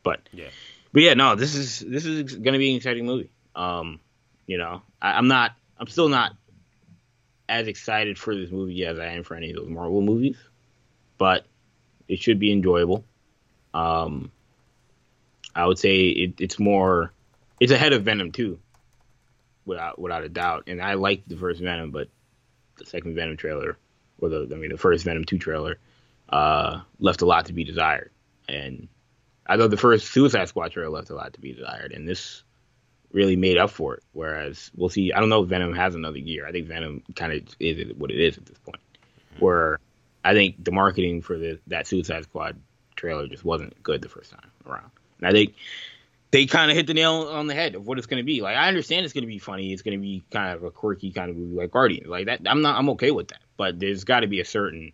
But Yeah. but yeah, no, this is this is going to be an exciting movie. Um, you know, I, I'm not, I'm still not as excited for this movie as I am for any of those Marvel movies, but it should be enjoyable. Um, I would say it, it's more, it's ahead of Venom too, without without a doubt. And I liked the first Venom, but the second Venom trailer, or the I mean the first Venom 2 trailer, uh, left a lot to be desired. And I thought the first Suicide Squad trailer left a lot to be desired, and this really made up for it. Whereas we'll see. I don't know if Venom has another year. I think Venom kind of is what it is at this point. Where I think the marketing for the that Suicide Squad trailer just wasn't good the first time around, and I think they kind of hit the nail on the head of what it's going to be. Like I understand it's going to be funny. It's going to be kind of a quirky kind of movie like Guardians. Like that, I'm not. I'm okay with that. But there's got to be a certain.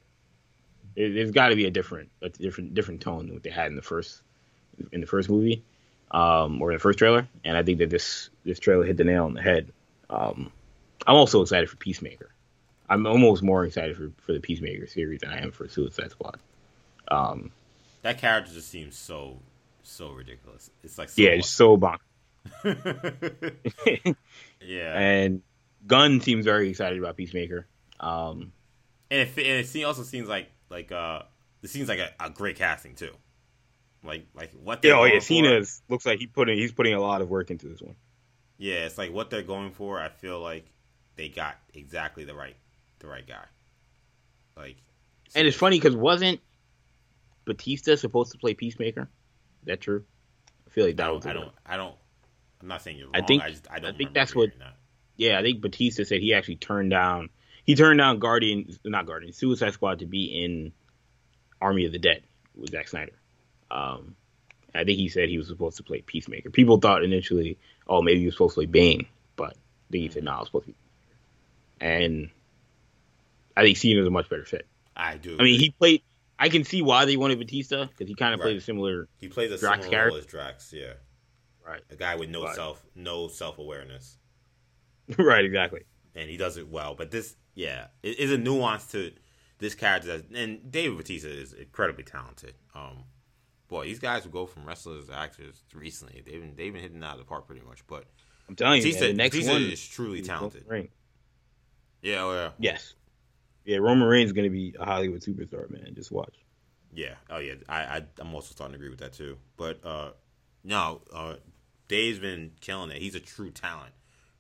there- There's got to be a different, a different, different tone than what they had in the first, in the first movie, um, or the first trailer. And I think that this this trailer hit the nail on the head. Um, I'm also excited for Peacemaker. I'm almost more excited for, for the Peacemaker series than I am for Suicide Squad. Um, That character just seems so so ridiculous. It's like so yeah, it's so bon. yeah, and Gunn seems very excited about Peacemaker. Um, and it, and it also seems like like uh it seems like a, a great casting too. Like like what they're yeah, oh yeah, Cena's looks like he putting he's putting a lot of work into this one. Yeah, it's like what they're going for. I feel like they got exactly the right the right guy. Like, And it's funny because wasn't Batista supposed to play Peacemaker? That true? I feel like that was. don't, I don't I don't I'm not saying you're I wrong. I think- just I don't I think that's what- that. Yeah, I think Batista said he actually turned down. He turned down Guardian, not Guardian, Suicide Squad to be in Army of the Dead with Zack Snyder. Um, I think he said he was supposed to play Peacemaker. People thought initially, oh, maybe he was supposed to play Bane, but I think he said, no, I was supposed to be. And I think Cena's a much better fit. I do. I mean, he played. I can see why they wanted Batista because he kind of Right. a similar. he plays a Drax similar role character. as Drax. Yeah, Right. a guy with no Right. self no self awareness. right. Exactly. and he does it well. But this, yeah, it is a nuance to this character. And David Batista is incredibly talented. Um, boy, these guys who go from wrestlers to actors recently, they've been they've been hitting out of the park pretty much. But I'm telling you, Batista, man, the next Batista one is truly talented. Yeah, oh, yeah, Yes. Yeah, Roman Reigns is going to be a Hollywood superstar, man. Just watch. yeah. Oh yeah, I, I I'm also starting to agree with that too. But uh, no, uh, Dave's been killing it. He's a true talent.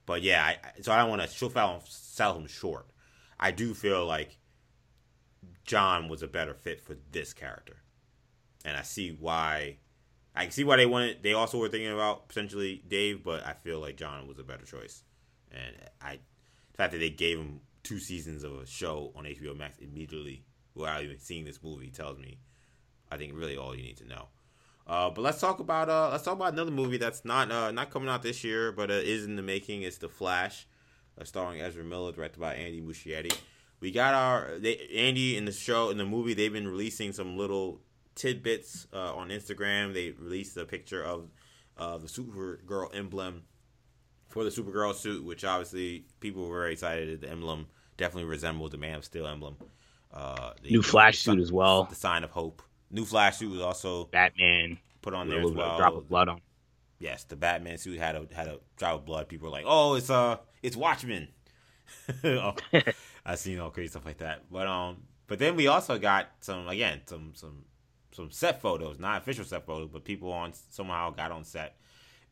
But yeah, I, so I don't want to sell, sell him short. I do feel like John was a better fit for this character, and I see why. I see why they wanted. They also were thinking about potentially Dave, but I feel like John was a better choice. And I, the fact that they gave him two seasons of a show on HBO Max immediately without even seeing this movie tells me, I think really all you need to know. Uh, but let's talk about uh, let's talk about another movie that's not uh, not coming out this year, but uh, is in the making. It's The Flash, uh, starring Ezra Miller, directed by Andy Muschietti. We got our they, Andy in the show in the movie. They've been releasing some little tidbits uh, on Instagram. They released a picture of the Supergirl emblem for the Supergirl suit, which obviously people were very excited. The emblem definitely resembled the Man of Steel emblem. Uh, the, New Flash suit as well. The sign of hope. New Flash suit was also Batman. put on there as little bit of well. drop of blood on. Yes, the Batman suit had a had a drop of blood. People were like, "Oh, it's uh, it's Watchmen." oh, I seen all crazy stuff like that. But um, but then we also got some again some some some set photos, not official set photos, but people on somehow got on set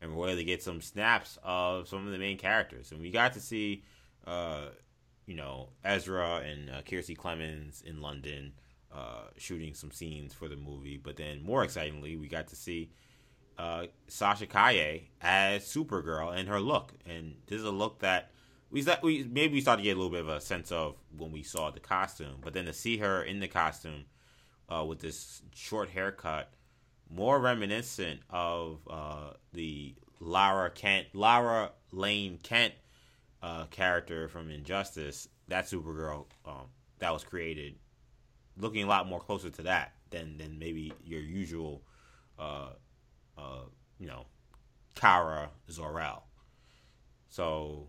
and were able to get some snaps of some of the main characters, and we got to see, uh, you know, Ezra and uh, Kiersey Clemons in London uh, shooting some scenes for the movie. But then, more excitingly, we got to see uh, Sasha Calle as Supergirl and her look, and this is a look that we we maybe we started to get a little bit of a sense of when we saw the costume, but then to see her in the costume uh, with this short haircut, more reminiscent of uh, the Lara Kent, Lara Lane Kent uh, character from Injustice, that Supergirl um, that was created, looking a lot more closer to that than than maybe your usual, uh, uh, you know, Kara Zor-El. So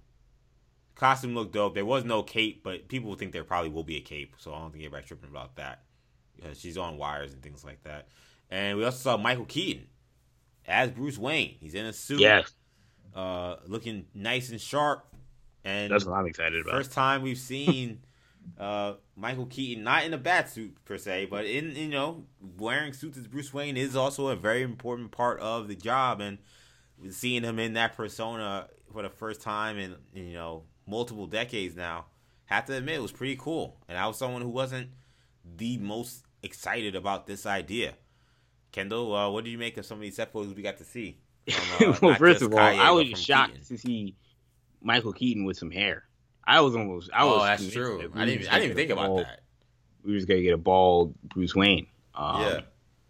costume looked dope. There was no cape, but people think there probably will be a cape, so I don't think anybody's tripping about that. she's on wires and things like that. And we also saw Michael Keaton as Bruce Wayne. He's in a suit. Yes. Uh, looking nice and sharp. And that's what I'm excited about. First time we've seen uh, Michael Keaton not in a bat suit per se, but in you know wearing suits as Bruce Wayne is also a very important part of the job, and seeing him in that persona for the first time in you know multiple decades now, have to admit it was pretty cool. And I was someone who wasn't the most excited about this idea. Kendall, uh, what did you make of some of these set photos we got to see? From, uh, well, first of all, Kaye, I was shocked Keaton. to see Michael Keaton with some hair. I was almost. I oh, was. that's true. I didn't. I didn't even think about bald, that. We was gonna get a bald Bruce Wayne. Um, yeah.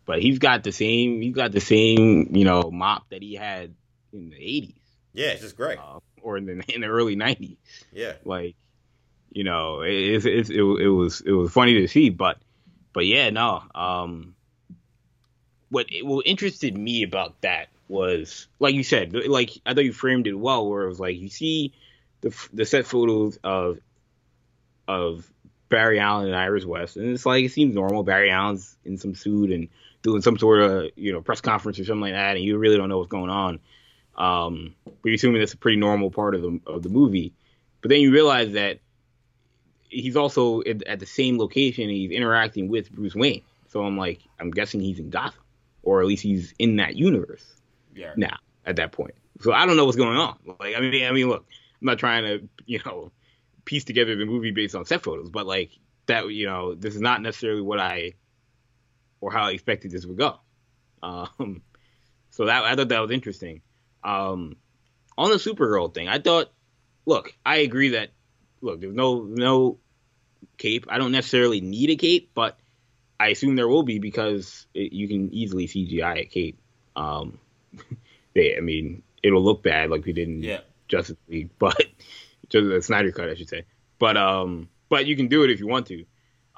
But he's got the same. He's got the same. You know, mop that he had in the eighties. Yeah, it's just great. Uh, or in the in the early nineties. Yeah. Like, you know, it, it, it, it, it was it was funny to see, but but yeah, no. Um, what what interested me about that was, like you said, like I thought you framed it well, where it was like you see the the set photos of of Barry Allen and Iris West, and it's like it seems normal. Barry Allen's in some suit and doing some sort of you know press conference or something like that, and you really don't know what's going on. Um, but you're assuming that's a pretty normal part of the of the movie. But then you realize that he's also at the same location. he's interacting with Bruce Wayne. So I'm like, I'm guessing he's in Gotham or at least he's in that universe. Yeah. Now at that point, so I don't know what's going on. Like, I mean, I mean, look, I'm not trying to, you know, piece together the movie based on set photos, but like that, you know, this is not necessarily what I or how I expected this would go. Um, so that I thought that was interesting. Um, on the Supergirl thing, I thought, look, I agree that look, there's no no cape. I don't necessarily need a cape, but I assume there will be because it, you can easily CGI a cape. Um, they, I mean, it'll look bad like we did in yeah. Justice League, but just the Snyder cut, I should say. But um, but you can do it if you want to.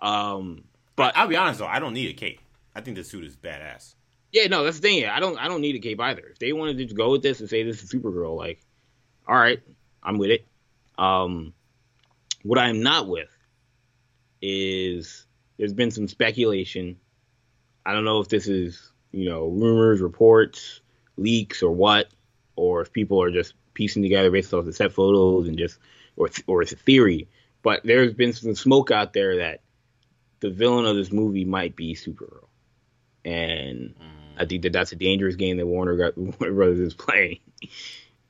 Um, but I'll be honest though, I don't need a cape. I think the suit is badass. Yeah, no, that's the thing. I don't, I don't need a cape either. If they wanted to just go with this and say this is Supergirl, like, all right, I'm with it. Um, what I'm not with is there's been some speculation. I don't know if this is, you know, rumors, reports, leaks, or what, or if people are just piecing together based off the set photos and just, or or it's a theory. But there's been some smoke out there that the villain of this movie might be Supergirl, and mm. I think that that's a dangerous game that Warner got Warner Brothers is playing.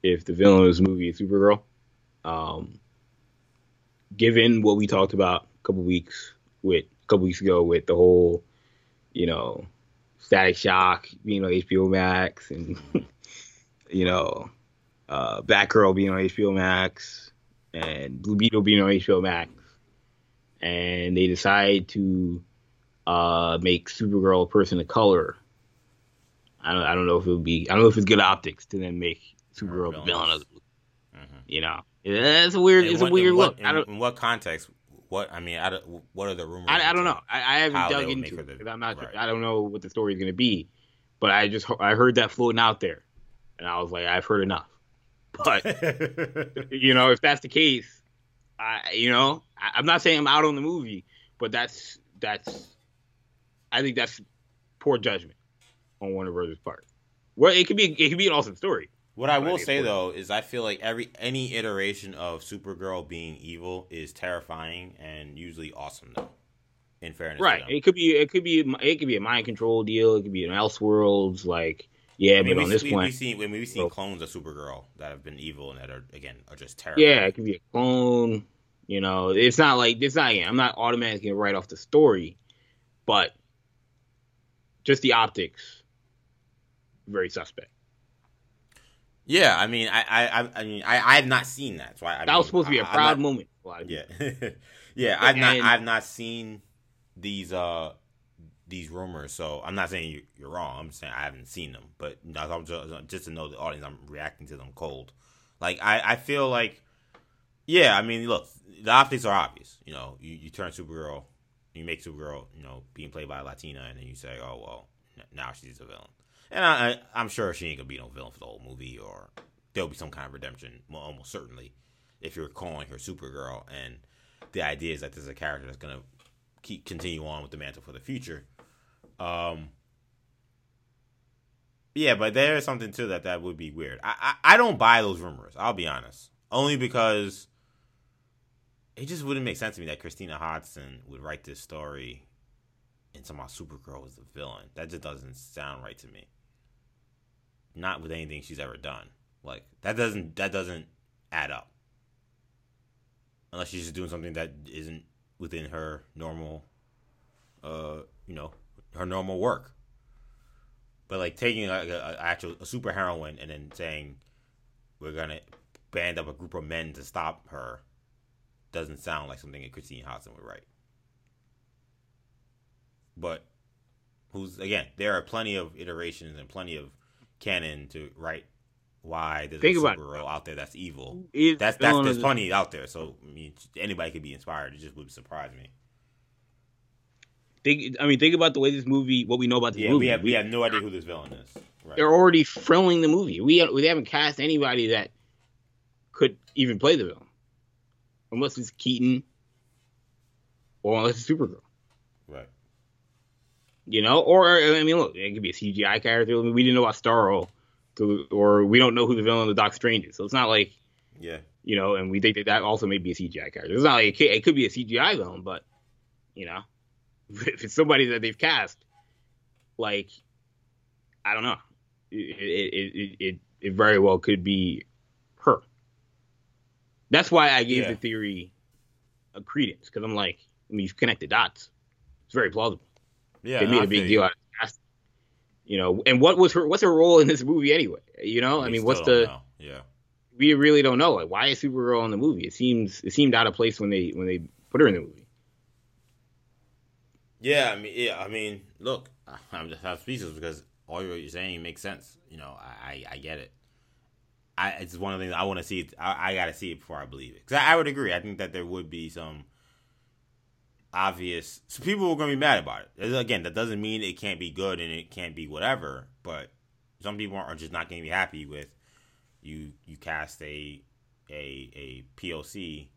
if the villain of this movie is Supergirl, um, given what we talked about a couple weeks with a couple weeks ago with the whole, you know, Static Shock being on HBO Max and you know, uh, Batgirl being on HBO Max and Blue Beetle being on HBO Max, and they decide to uh, make Supergirl a person of color. I don't, I don't know if it would be, I don't know if it's good optics to then make Supergirl the villain of the. Mm-hmm. You know, it's a weird, it's what, a weird what, look. In, in, what context what I mean, I what are the rumors? I, I don't know. I, I haven't dug into it because I'm not. Right. I don't know what the story is going to be, but I just I heard that floating out there, and I was like, I've heard enough. But you know, if that's the case, I you know, I, I'm not saying I'm out on the movie, but that's that's I think that's poor judgment on Warner Brothers' part. Well, it could be it could be an awesome story. What I will say though is I feel like every any iteration of Supergirl being evil is terrifying and usually awesome though. In fairness, right? It could be it could be it could be a mind control deal. It could be an Elseworlds like yeah, I mean, but on this we, point, we've seen when we've seen clones of Supergirl that have been evil and that are again are just terrible. Yeah, it could be a clone. You know, it's not like it's not. I'm not automatically gonna off the story, but just the optics, very suspect. Yeah, I mean, I, I, I mean, I, I have not seen that. So I, I that mean, was supposed to be a proud not, moment. Yeah, yeah. I've not, I've not seen these, uh, these rumors. So I'm not saying you, you're wrong. I'm saying I haven't seen them. But I'm just, just to know the audience, I'm reacting to them cold. Like I, I feel like, yeah. I mean, look, the optics are obvious. You know, you, you turn Supergirl, you make Supergirl, you know, being played by a Latina, and then you say, oh well, now she's a villain. And I, I, am sure she ain't gonna be no villain for the whole movie, or there'll be some kind of redemption, well, almost certainly, if you're calling her Supergirl. And the idea is that there's a character that's gonna keep continue on with the mantle for the future. Um, yeah, but there is something to that that would be weird. I, I I don't buy those rumors. I'll be honest, only because it just wouldn't make sense to me that Christina Hodson would write this story and somehow Supergirl was the villain. That just doesn't sound right to me. Not with anything she's ever done. Like that doesn't that doesn't add up. Unless she's just doing something that isn't within her normal uh, you know, her normal work. But like taking a, a, a actual a super heroine and then saying we're gonna band up a group of men to stop her doesn't sound like something that Christine Hodson would write. But who's again? There are plenty of iterations and plenty of canon to write why there's Think a superhero out there that's evil. that's that's there's plenty out there. So I mean, anybody could be inspired. It just would surprise me. Think, I mean, think about the way this movie, what we know about the yeah, movie. We have, we have no idea who this villain is. Right. They're already filming the movie. We we haven't cast anybody that could even play the villain, unless it's Keaton, or unless it's Supergirl. Right. You know, or I mean, look, it could be a CGI character. I mean, we didn't know about Starro, or we don't know who the villain of the Doc Strange is. So it's not like, yeah, you know, and we think that that also may be a CGI character. It's not like it, it could be a CGI villain, but you know, if it's somebody that they've cast, like, I don't know, it it it it, it very well could be her. That's why I gave yeah. the theory a credence because I'm like, I mean, you connect the dots. It's very plausible. Yeah, they made a big deal out of casting. You know, and what was her? What's her role in this movie anyway? You know, we I mean, what's the? Know. Yeah, we really don't know. Like, why is Supergirl in the movie? It seems it seemed out of place when they when they put her in the movie. Yeah, I mean, yeah, I mean, look, I'm just half speechless because all you're saying makes sense. You know, I I, I get it. I it's one of the things I want to see. It, I, I got to see it before I believe it. Because I, I would agree. I think that there would be some obvious. So people are going to be mad about it. Again, that doesn't mean it can't be good and it can't be whatever. But some people are just not going to be happy with you. You cast a a a POC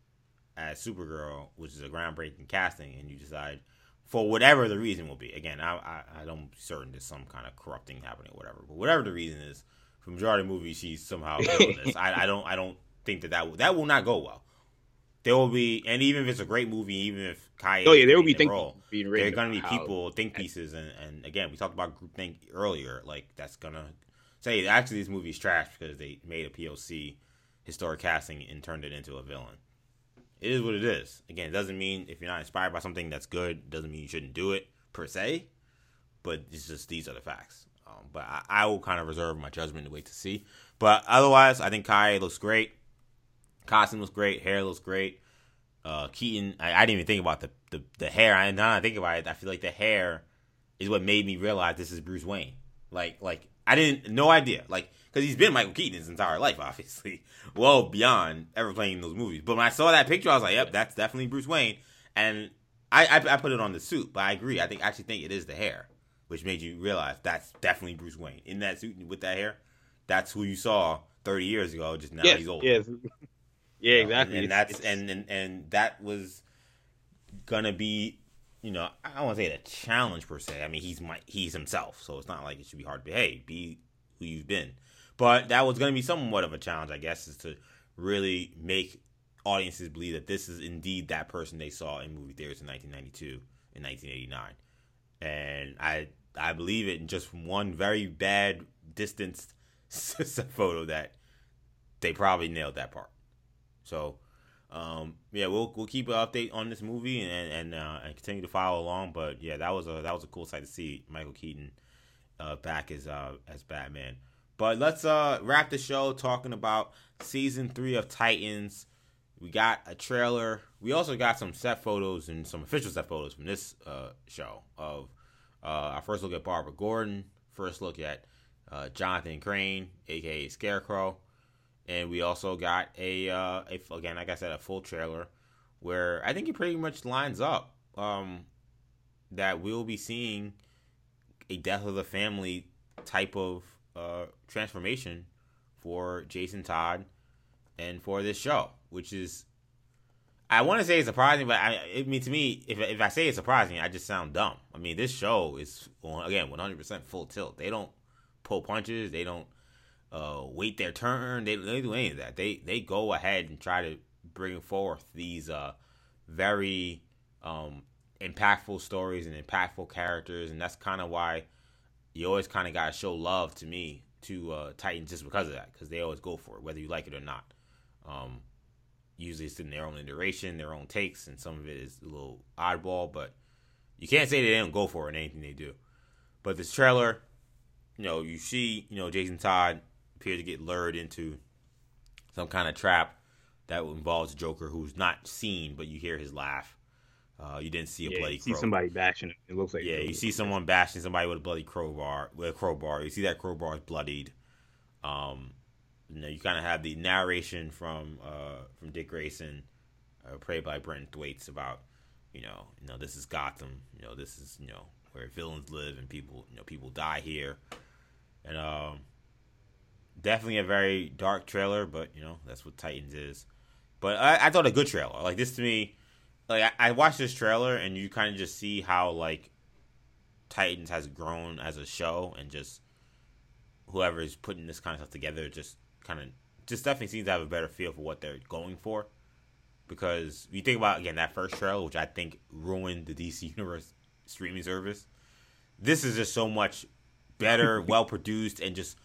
as Supergirl, which is a groundbreaking casting, and you decide for whatever the reason will be. Again, I I, I don't certain there's some kind of corrupting happening or whatever. But whatever the reason is, for majority of movies, she's somehow villainous. I I don't I don't think that that will, that will not go well there will be, and even if it's a great movie, even if Kai, oh yeah, there will be think role, being there are going to be people think pieces, and, and again, we talked about group think earlier. Like that's gonna say actually this movie is trash because they made a POC historic casting and turned it into a villain. It is what it is. Again, it doesn't mean if you're not inspired by something that's good, doesn't mean you shouldn't do it per se. But it's just these are the facts. Um, but I, I, will kind of reserve my judgment to wait to see. But otherwise, I think Kai looks great. Costume looks great. Hair looks great. Uh, Keaton, I, I, didn't even think about the, the, the hair. I now I think about it, I feel like the hair is what made me realize this is Bruce Wayne. Like like I didn't no idea. Like because he's been Michael Keaton his entire life, obviously, well beyond ever playing those movies. But when I saw that picture, I was like, "Yep, that's definitely Bruce Wayne." And I, I, I put it on the suit, but I agree. I think actually think it is the hair, which made you realize that's definitely Bruce Wayne in that suit with that hair. That's who you saw 30 years ago. Just now yes, he's old. Yes. Yeah, exactly. And, and that's and, and and that was gonna be, you know, I don't want to say a challenge per se. I mean, he's my he's himself, so it's not like it should be hard to be. Hey, be who you've been. But that was gonna be somewhat of a challenge, I guess, is to really make audiences believe that this is indeed that person they saw in movie theaters in 1992 in 1989, and I I believe it in just one very bad distance photo that they probably nailed that part. So um, yeah, we'll we'll keep an update on this movie and and, uh, and continue to follow along. But yeah, that was a that was a cool sight to see Michael Keaton uh, back as uh, as Batman. But let's uh, wrap the show talking about season three of Titans. We got a trailer. We also got some set photos and some official set photos from this uh, show of uh, our first look at Barbara Gordon, first look at uh, Jonathan Crane, aka Scarecrow, and we also got a, uh, a again, like I said, a full trailer where I think it pretty much lines up um, that we'll be seeing a death of the family type of uh, transformation for Jason Todd and for this show, which is I want to say it's surprising, but I, I mean to me, if if I say it's surprising, I just sound dumb. I mean, this show is again 100% full tilt. They don't pull punches. They don't uh, wait their turn. They, they do any of that. They they go ahead and try to bring forth these uh, very um, impactful stories and impactful characters, and that's kind of why you always kind of got to show love to me to uh, Titans just because of that, because they always go for it, whether you like it or not. Um, usually it's in their own iteration, their own takes, and some of it is a little oddball, but you can't say they don't go for it in anything they do. But this trailer, you know, you see, you know, Jason Todd appear to get lured into some kind of trap that involves Joker, who's not seen, but you hear his laugh. Uh, you didn't see a yeah, bloody. You see crow. somebody bashing it. It looks like Yeah, you see someone bashing somebody with a bloody crowbar. With a crowbar, you see that crowbar is bloodied. Um, you know, you kind of have the narration from uh, from Dick Grayson, uh, played by Brenton Thwaites, about you know, you know, this is Gotham. You know, this is you know where villains live and people, you know, people die here, and um, definitely a very dark trailer. But you know, that's what Titans is. But I, I thought a good trailer. Like this to me, like I, I watched this trailer and you kind of just see how like Titans has grown as a show and just whoever is putting this kind of stuff together just kind of just definitely seems to have a better feel for what they're going for. Because you think about again that first trailer, which I think ruined the DC Universe streaming service. This is just so much better, well produced, and just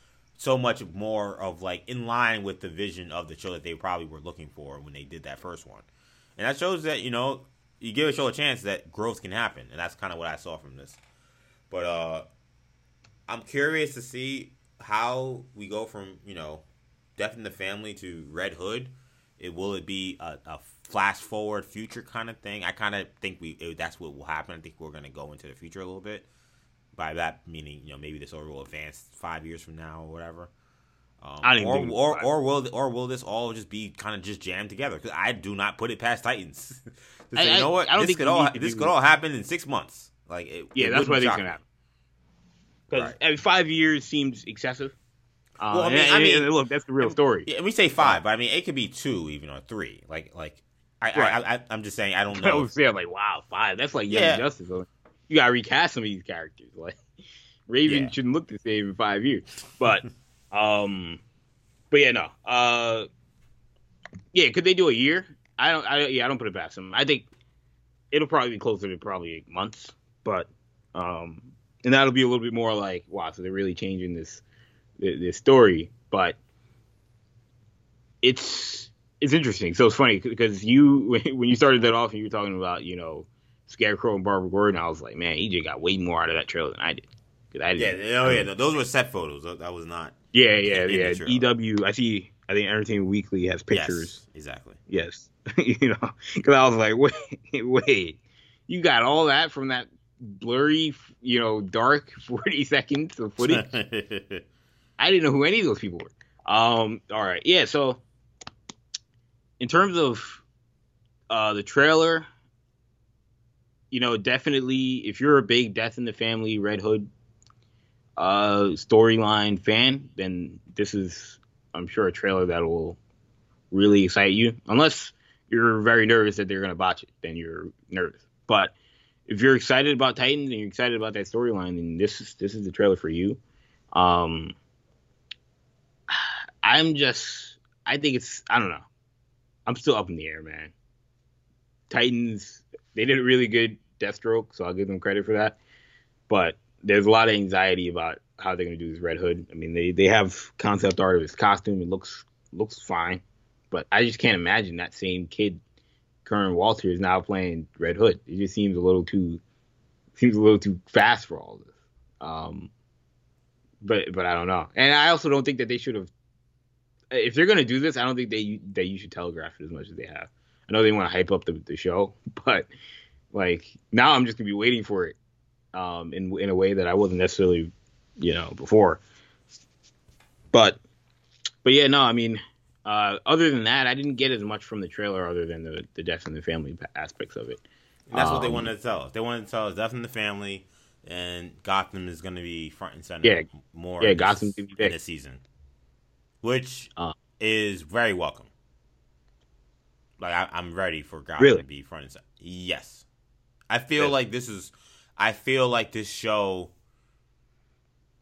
so much more of like in line with the vision of the show that they probably were looking for when they did that first one. And that shows that, you know, you give a show a chance that growth can happen. And that's kind of what I saw from this. But uh I'm curious to see how we go from, you know, Death in the Family to Red Hood. It will it be a, a flash forward future kind of thing? I kind of think we it, that's what will happen. I think we're going to go into the future a little bit. By that meaning, you know, maybe this story will advance five years from now or whatever. Um, I don't or, even or, or will or will this all just be kind of just jammed together? Because I do not put it past Titans. Say, I- you know what? I don't this think could all this could all happen in six months. Like it, Yeah, it that's what I think gonna happen. Because Right. five years seems excessive. Uh, Well, I mean- and- I and- and look, that's the real story. Yeah, we say five, but I mean it could be two, even or three. Like like I, Right. I, I I'm just saying I don't I know. was saying like, wow, five. That's like Young Yeah. Justice. You gotta recast some of these characters. Like Raven Yeah. shouldn't look the same in five years. But um, but yeah, no. Uh, yeah, could they do a year? I don't. I yeah, I don't put it past them. I think it'll probably be closer to probably eight months. But um, and that'll be a little bit more like, wow, so they're really changing this this story. But it's it's interesting. So it's funny because you when you started that off and you were talking about you know Scarecrow and Barbara Gordon, I was like, man, EJ got way more out of that trailer than I did. 'Cause I didn't. yeah, oh yeah, no, those were set photos. That- That was not. yeah, yeah, yeah. EW, I see. I think Entertainment Weekly has pictures. Yes, exactly. Yes, you know, because I was like, wait, wait, you got all that from that blurry, you know, dark forty seconds of footage. I didn't know who any of those people were. Um, all right, yeah. So, in terms of uh, the trailer, you know, definitely, if you're a big Death in the Family Red Hood uh, storyline fan, then this is, I'm sure, a trailer that will really excite you. Unless you're very nervous that they're gonna botch it, then you're nervous. But if you're excited about Titans and you're excited about that storyline, then this is this is the trailer for you. Um, I'm just, I think it's, I don't know. I'm still up in the air, man. Titans, they did a really good Deathstroke, so I'll give them credit for that. But there's a lot of anxiety about how they're going to do this Red Hood. I mean, they they have concept art of his costume. It looks looks fine, but I just can't imagine that same kid, Curran Walters, now playing Red Hood. It just seems a little too seems a little too fast for all this. Um, but but I don't know, and I also don't think that they should have. If they're gonna do this, I don't think they that you should telegraph it as much as they have. I know they want to hype up the, the show, but like now I'm just gonna be waiting for it um, in in a way that I wasn't necessarily, you know, before. But but yeah, no, I mean, uh, other than that, I didn't get as much from the trailer other than the the death in the family aspects of it. And that's um, what they um, wanted to tell us. They wanted to tell us death in the family, and Gotham is going to be front and center. Yeah, more. Yeah, Gotham in this season, which uh, is very welcome. Like I, am ready for Gotham really? to be front and center. Yes, I feel like this is. I feel like this show,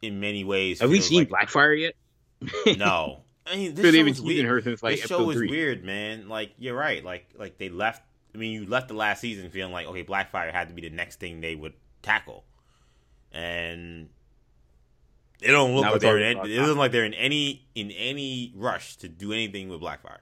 in many ways, have we seen like, Blackfire yet? no, I mean, this show is weird. Her since, like, this show is three. weird, man. Like you're right. Like like they left. I mean, you left the last season feeling like okay, Blackfire had to be the next thing they would tackle, and it don't look now like they're in, it doesn't like they're in any in any rush to do anything with Blackfire.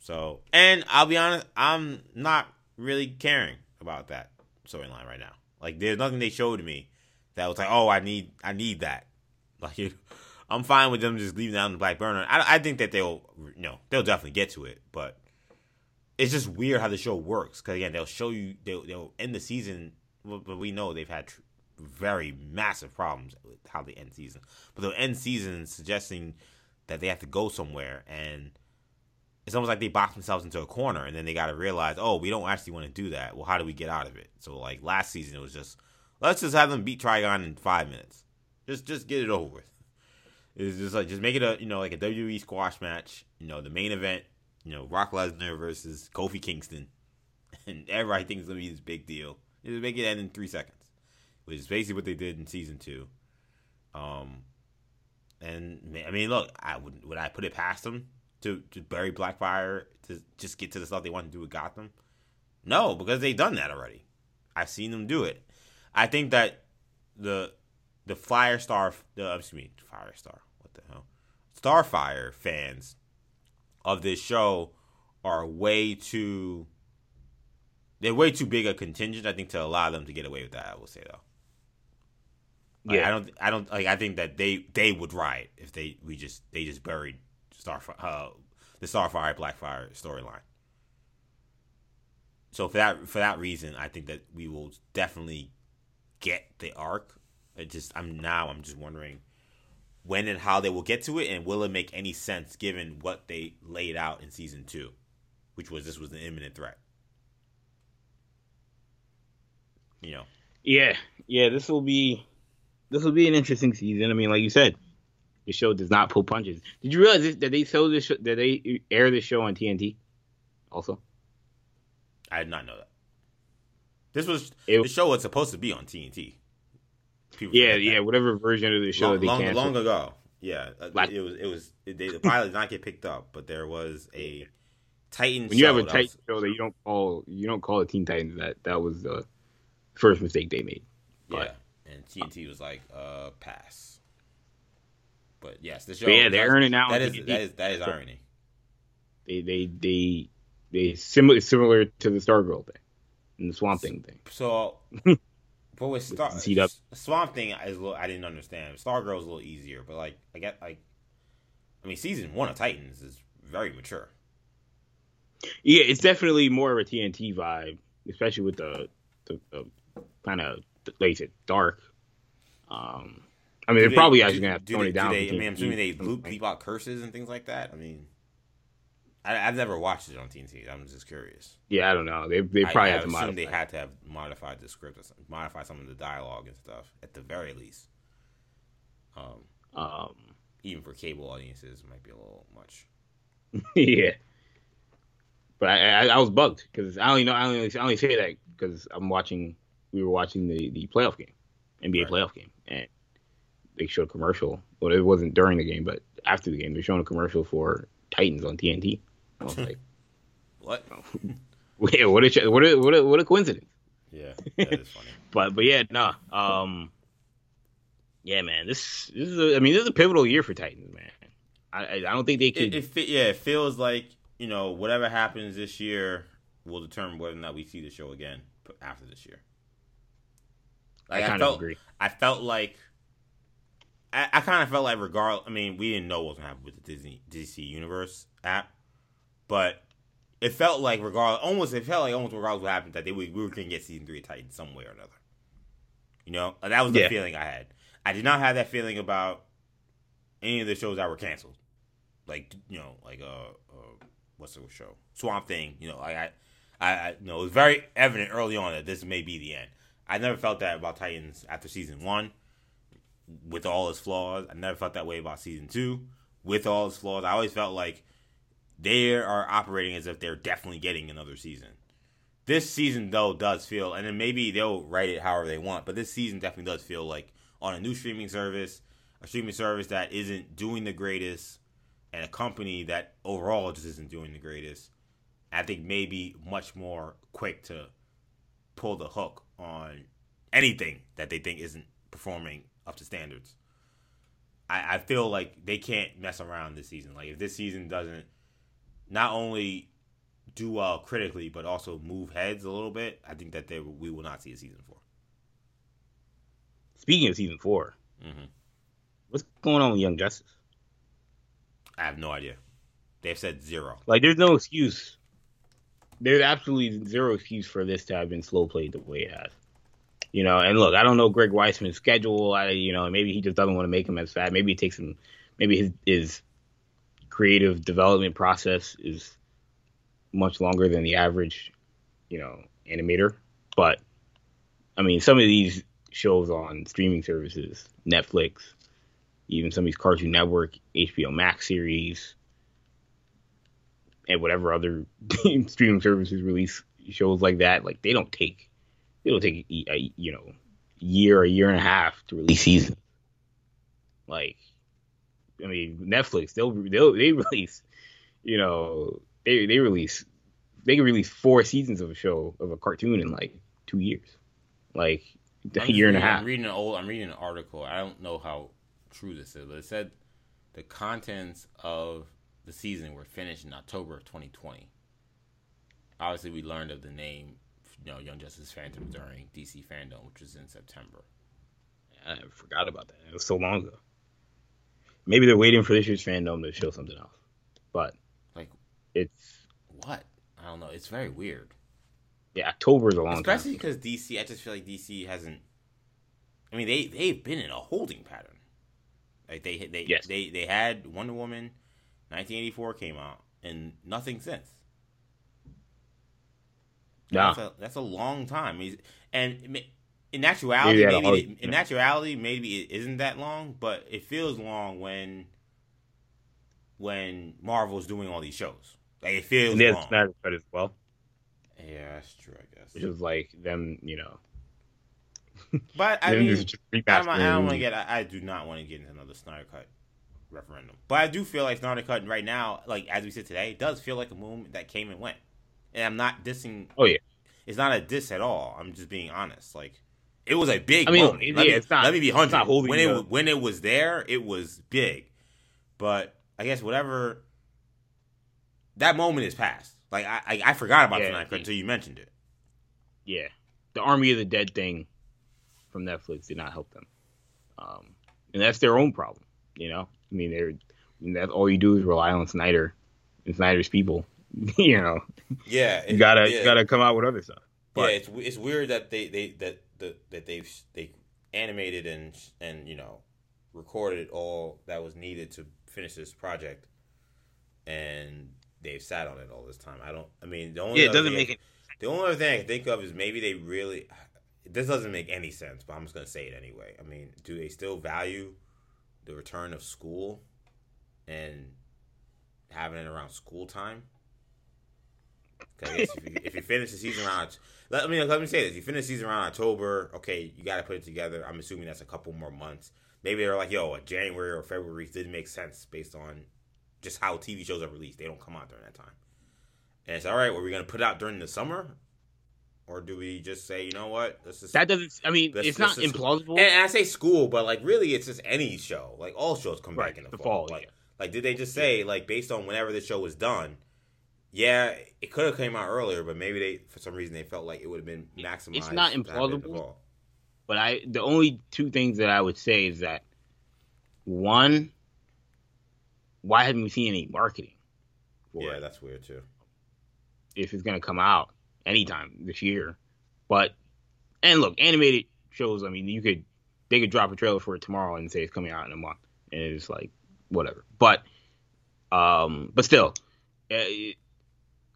So, and I'll be honest, I'm not really caring about that storyline right now. Like, there's nothing they showed me that was like, oh, I need, I need that. Like, I'm fine with them just leaving that on the black burner. I, I think that they'll, you know, they'll definitely get to it, but it's just weird how the show works. Because again, they'll show you, they'll, they'll end the season, but we know they've had tr- very massive problems with how they end season. But they'll end season suggesting that they have to go somewhere, and it's almost like they box themselves into a corner, and then they got to realize, oh, we don't actually want to do that. Well, how do we get out of it? So like last season, it was just let's just have them beat Trigon in five minutes. Just just get it over with. It's just like just make it a you know like a WWE squash match. You know the main event. You know Brock Lesnar versus Kofi Kingston, and everybody thinks it's gonna be this big deal. Just make it end in three seconds, which is basically what they did in season two. Um, and I mean, look, I would would I put it past them to to bury Blackfire to just get to the stuff they want to do with Gotham? No, because they've done that already. I've seen them do it. I think that the the Firestar, the excuse me, Firestar, what the hell, Starfire fans of this show are way too. They're way too big a contingent, I think, to allow them to get away with that. I will say though. Like, yeah, I don't. I don't like. I think that they they would riot if they we just they just buried Starfire, uh, the Starfire Blackfire storyline. So for that for that reason, I think that we will definitely get the arc it just I'm now I'm just wondering when and how they will get to it, and will it make any sense given what they laid out in season two, which was this was an imminent threat. You know. Yeah, yeah. This will be this will be an interesting season. I mean, like you said, the show does not pull punches. Did you realize that they show this? Show, that they air this show on TNT? Also, I did not know that. This was it, the show was supposed to be on TNT people. Yeah, yeah, whatever version of the show long, they long, long ago. Yeah, uh, like, it was it was it, they, the pilot did not get picked up, but there was a Titan. When you have a Titan was, show that you don't call you don't call a Teen Titans, that that was the first mistake they made. But, yeah, and TNT was like, uh, pass. But yes, the show. But yeah, they're earning now. That is that is that is irony. They they they they similar similar to the Stargirl thing and the Swamp Thing thing. So But with Star Swamp Thing is a little, I didn't understand. Stargirl is a little easier, but like I get like, I mean, season one of Titans is very mature. Yeah, it's definitely more of a TNT vibe, especially with the the, the kind of like said, dark. Um, I mean, do they're they, probably do, actually gonna have to tone it down. They, I mean, I'm assuming they loop, leave out curses and things like that. I mean, I, have never watched it on TNT. I'm just curious. Yeah, I don't know. They they probably I, had to modify. They had to have modified the script or something, modify some of the dialogue and stuff at the very least. Um, um, even for cable audiences, might be a little much. yeah, but I, I, I was bugged because I only know I only I only say that because I'm watching. We were watching the the playoff game, NBA right. playoff game, and they showed a commercial. Well, it wasn't during the game, but after the game, they're showing a commercial for Titans on TNT. I was like, what? Yeah, what a what a what a, what a coincidence. Yeah, that is funny. but but yeah, no. Um, yeah, man, this this is a, I mean this is a pivotal year for Titans, man. I I don't think they could. It, it, yeah, it feels like you know whatever happens this year will determine whether or not we see the show again after this year. Like, I kind of agree. I felt like I, I kind of felt like regard. I mean, we didn't know what was gonna happen with the Disney DC Universe app, but it felt like regardless, almost it felt like almost regardless what happened that they we, we were gonna get season three of Titans some way or another. You know, that was the yeah. feeling I had. I did not have that feeling about any of the shows that were canceled, like you know, like uh, uh what's the show Swamp Thing. You know, like I, I, I you know, it was very evident early on that this may be the end. I never felt that about Titans after season one with all his flaws. I never felt that way about season two with all his flaws. I always felt like they are operating as if they're definitely getting another season. This season though does feel, and then maybe they'll write it however they want, but this season definitely does feel like on a new streaming service, a streaming service that isn't doing the greatest, and a company that overall just isn't doing the greatest. I think maybe much more quick to pull the hook on anything that they think isn't performing up to standards. I, I feel like they can't mess around this season. Like if this season doesn't not only do well critically, but also move heads a little bit, I think that they we will not see a season four. Speaking of season 4 mm-hmm. what's going on with Young Justice? I have no idea. They've said zero. Like, there's no excuse. There's absolutely zero excuse for this to have been slow played the way it has. You know, and look, I don't know Greg Weisman's schedule. I, you know, maybe he just doesn't want to make him as fat. Maybe it takes him. Maybe his his creative development process is much longer than the average, you know, animator. But I mean, some of these shows on streaming services, Netflix, even some of these Cartoon Network, HBO Max series, and whatever other streaming services release shows like that, like they don't take it'll take a, you know year, a year and a half to release season. Like, I mean, Netflix they'll they'll they release, you know, they they release they can release four seasons of a show of a cartoon in like two years, like a year and a half. I'm reading an old, I'm reading an article. I don't know how true this is, but it said the contents of the season were finished in October of 2020. Obviously, we learned of the name you know Young Justice Phantom during DC Fandom, which was in September. I forgot about that. It was so long ago. Maybe they're waiting for this year's fandom to show something else, but like it's what I don't know. It's very weird. Yeah, October is a long Especially because DC, I just feel like DC hasn't. I mean, they they've been in a holding pattern. Like they they yes. they they had Wonder Woman, 1984 came out, and nothing since. Yeah, that's a, that's a long time. And in actuality, maybe, maybe in actuality, maybe it isn't that long, but it feels long when when Marvel's doing all these shows. Like it feels and long. Snyder Cut as well. Yeah, that's true. I guess. Which is like them, you know. But I mean, I don't, I don't want to get. I, I, do not want to get into another Snyder Cut referendum. But I do feel like Snyder Cut right now, like as we sit today, does feel like a movement that came and went and I'm not dissing. Oh yeah, it's not a diss at all. I'm just being honest. Like it was a big. I mean, moment. yeah, me, it's not. Let me be hundred. When it up. when it was there, it was big. But I guess whatever. That moment is past. Like I, I, I forgot about yeah, tonight until you mentioned it. Yeah, the Army of the Dead thing from Netflix did not help them, um, and that's their own problem. You know, I mean, they're that's all you do is rely on Snyder and Snyder's people you know. Yeah, you gotta yeah. you gotta come out with other stuff. But, yeah, it's it's weird that they they that the that they've they animated and and you know recorded all that was needed to finish this project, and they've sat on it all this time. I don't. I mean, the only yeah, it doesn't thing, make it. The only other thing I can think of is maybe they really. This doesn't make any sense, but I'm just gonna say it anyway. I mean, do they still value the return of school and having it around school time? If you, if you finish the season around, let me let me say this: you finish the season around October, okay, you got to put it together. I'm assuming that's a couple more months. Maybe they're like, yo, January or February didn't make sense based on just how TV shows are released. They don't come out during that time. And it's all right. Were we gonna put out during the summer, or do we just say, you know what, That doesn't. I mean, it's not implausible. And, and I say school, but like really, it's just any show. Like all shows come Right, back in the, the fall. fall, Like, yeah. like did they just say like based on whenever the show was done? Yeah, it could have came out earlier, but maybe they for some reason they felt like it would have been maximized. It's not to have it in the implausible. But I the only two things that I would say is that one, why haven't we seen any marketing for Yeah, it that's weird too. if it's gonna come out anytime this year? But and look, animated shows. I mean, you could they could drop a trailer for it tomorrow and say it's coming out in a month, and it's like whatever. But um, but still, uh,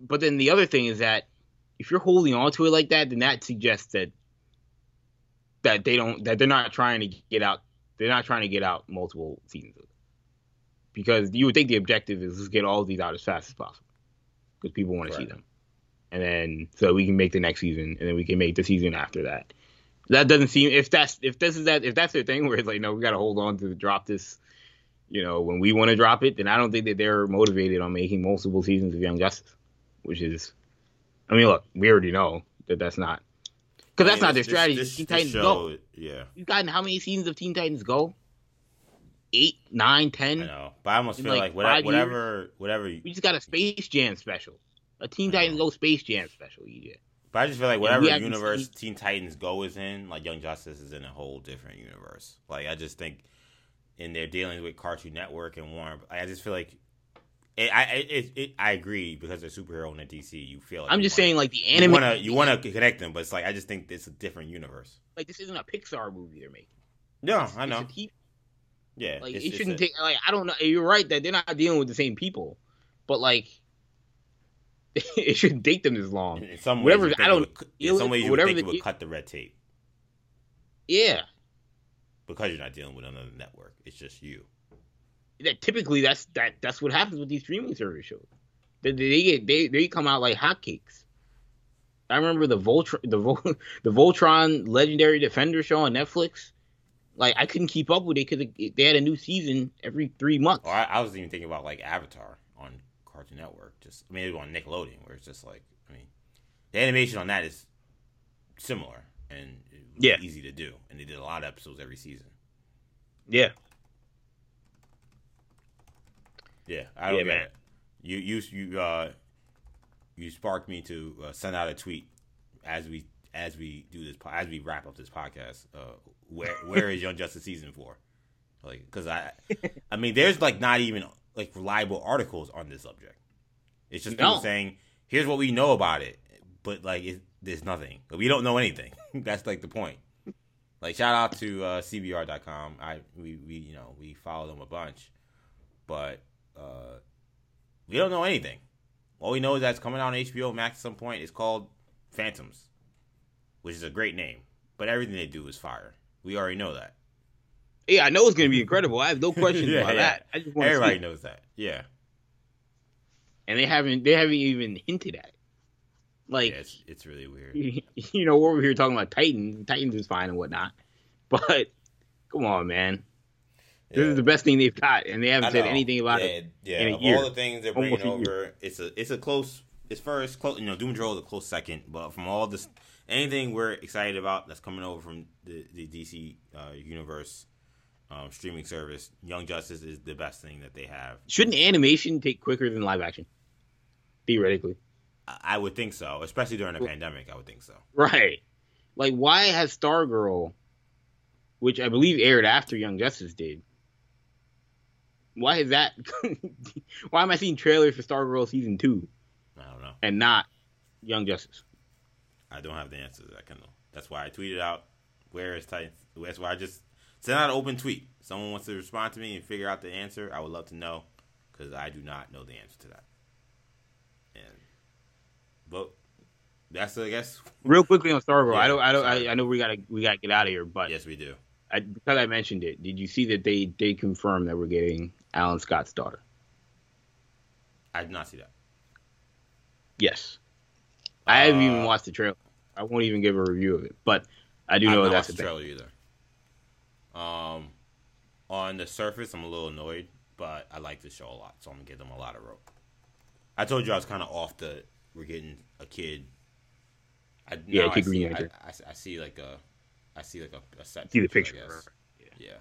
but then the other thing is that if you're holding on to it like that, then that suggests that that they don't that they're not trying to get out they're not trying to get out multiple seasons. Because you would think the objective is let's get all of these out as fast as possible because people want to see them. And then so we can make the next season and then we can make the season after that. That doesn't seem if that's if this is that if that's their thing where it's like no we got to hold on to the drop this you know when we want to drop it then i don't think that they're motivated on making multiple seasons of young justice which is i mean look we already know that that's not because that's not their strategy This, teen this titans show, go yeah, you've gotten how many seasons of teen titans go eight nine, ten. I know, but I almost feel like, like, whatever, whatever, whatever. we just got a space jam special a teen titans go space jam special EJ. But I just feel like whatever universe seen- Teen Titans Go is in, like Young Justice is in a whole different universe. Like I just think in their dealings with Cartoon Network and Warner, I just feel like it, I it, it, I agree because they're superhero in the DC. You feel like i'm you just wanna- saying like the you anime want to you want to connect them, but it's like I just think it's a different universe. like this isn't a pixar movie they're making I It's know. a T- Yeah, like it shouldn't take like i don't know you're right that they're not dealing with the same people but like it shouldn't take them this long In some ways, whatever- I don't- would you in know, some ways, you would think it would cut the red tape yeah because you're not dealing with another network. It's just you. That typically that's that that's what happens with these streaming service shows. They, they get they, they come out like hotcakes. I remember the Voltron the Vol, the Voltron Legendary Defender show on Netflix. Like I couldn't keep up with it because they had a new season every three months. Or I, I was even thinking about like Avatar on Cartoon Network. Just I mean, it was on Nickelodeon, where it's just like I mean, the animation on that is similar and Yeah. easy to do, and they did a lot of episodes every season. Yeah, Yeah, I don't Yeah, get man. it. You you you uh you sparked me to uh, send out a tweet as we as we do this as we wrap up this podcast. Uh, where where is Young Justice season four? Like, because I I mean, there's like not even like reliable articles on this subject. It's just people saying, "Here's what we know about it," but like it, there's nothing. We don't know anything. That's like the point. Like shout out to uh, CBR.com. I we we you know we follow them a bunch, but uh, we don't know anything. All we know is that it's coming out on HBO Max at some point. It's called Phantoms, which is a great name, but everything they do is fire. We already know that. yeah, I know it's gonna be incredible. I have no questions Yeah, about yeah. that. I just want Everybody knows that. Yeah, and they haven't they haven't even hinted at it. Like yeah, it's it's really weird. you know, we're over here talking about Titans. Titans is fine and whatnot, but come on, man. This is the best thing they've got, and they haven't said anything about yeah, it. Yeah, in a of year. all the things they're bringing Almost over, it's a it's a close. It's first close. You know, Doom Patrol is a close second, but from all this, anything we're excited about that's coming over from the, the DC uh, universe um, streaming service, Young Justice is the best thing that they have. Shouldn't animation take quicker than live action? Theoretically, I, I would think so, especially during a Well- pandemic. I would think so. right? Like, why has Stargirl, which I believe aired after Young Justice did, why is that? why am I seeing trailers for Stargirl season two I don't know. and not Young Justice? I don't have the answer to that, Kendall. That's why I tweeted out where is Titans. That's why I just sent out an open tweet. Someone wants to respond to me and figure out the answer. I would love to know because I do not know the answer to that. And but that's I guess Real quickly on Stargirl, Yeah, I don't, I don't. I, I know we gotta, we gotta get out of here, but yes we do. I, because I mentioned it, did you see that they they confirmed that we're getting Alan Scott's daughter? I did not see that. Yes. I haven't even Uh, watched the trailer. I won't even give a review of it, but I do I know not that's the thing. trailer either. Um, on the surface, I'm a little annoyed, but I like the show a lot, so I'm gonna give them a lot of rope. I told you I was kind of off the we're getting a kid. I, Yeah, Kid I see, I, I, I see like a, I see like a, a set. See the I picture. Yeah. Yeah.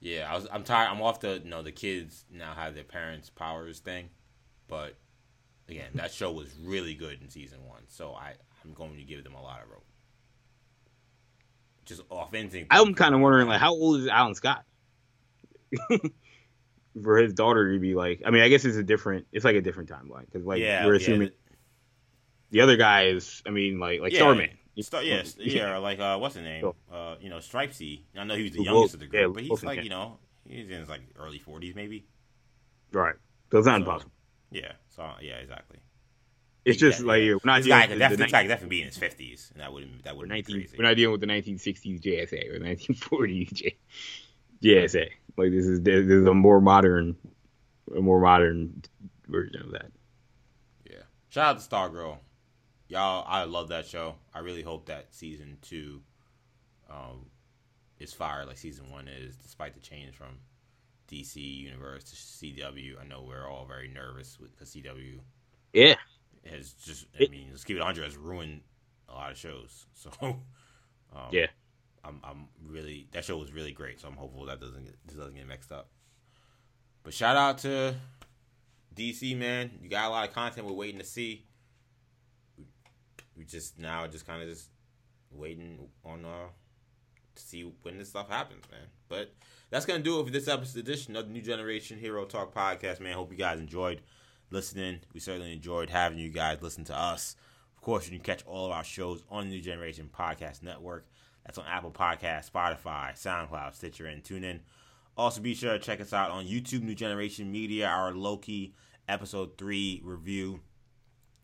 Yeah, I was. I'm tired. I'm off the. You know, the kids now have their parents' powers thing, but again, that show was really good in season one. So I, I'm going to give them a lot of rope. Just off instinct. I'm kind of wondering, like, how old is Alan Scott? For his daughter to be like, I mean, I guess it's a different, it's like a different timeline because, like, yeah, we're assuming the- the other guy is, I mean, like, like Yeah. Starman. Star, yes, yeah, or like uh, what's his name? Sure. Uh, you know, Stripesy. I know he was the youngest of the group, yeah, but he's like you know, he's in his like early forties maybe. Right. So it's not So, impossible. Yeah. So yeah, exactly. It's just Yeah, like, yeah. we're not this dealing guy with the, definitely, the this guy definitely be in his fifties, and that wouldn't that wouldn't be 19, crazy. we're not dealing with the 1960s JSA or 1940s J, JSA. Like, this is, this is a more modern, a more modern version of that. Yeah. Shout out to Stargirl. Y'all, I love that show. I really hope that season two um, is fire like season one is, despite the change from DC Universe to CW. I know we're all very nervous because CW Yeah. has just, I mean, let's keep it 100, has ruined a lot of shows. So, um, Yeah. I'm, I'm really, that show was really great. So I'm hopeful that doesn't get, this doesn't get mixed up. But shout out to DC, man. You got a lot of content we're waiting to see. We, just now just kind of just waiting on uh see when this stuff happens, man. But that's gonna do it for this episode edition of the New Generation Hero Talk podcast, man. Hope you guys enjoyed listening. We certainly enjoyed having you guys listen to us. Of course, you can catch all of our shows on the New Generation Podcast Network. That's on Apple Podcasts, Spotify, SoundCloud, Stitcher, and TuneIn. Also, be sure to check us out on YouTube, New Generation Media, our Loki episode 3 review.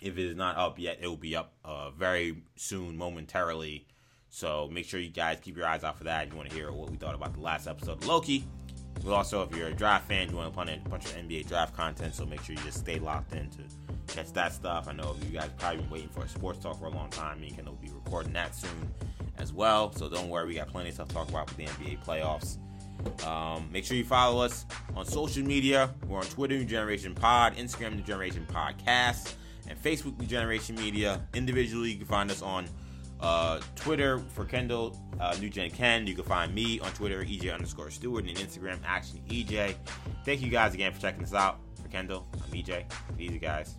If it is not up yet, it will be up uh, very soon, momentarily. So make sure you guys keep your eyes out for that you want to hear what we thought about the last episode of Loki. But also, if you're a draft fan, you want to a bunch of NBA draft content, so make sure you just stay locked in to catch that stuff. I know you guys probably been waiting for a sports talk for a long time. Me and Ken will be recording that soon as well. So don't worry, we got plenty of stuff to talk about with the NBA playoffs. Um, make sure you follow us on social media. We're on Twitter, New Generation Pod, Instagram, New Generation Podcast, and Facebook, New Generation Media. Individually, you can find us on uh, Twitter for Kendall, uh, New Gen Ken. You can find me on Twitter, EJ underscore Stewart, and Instagram, Action EJ. Thank you guys again for checking us out. For Kendall, I'm EJ. Easy, guys.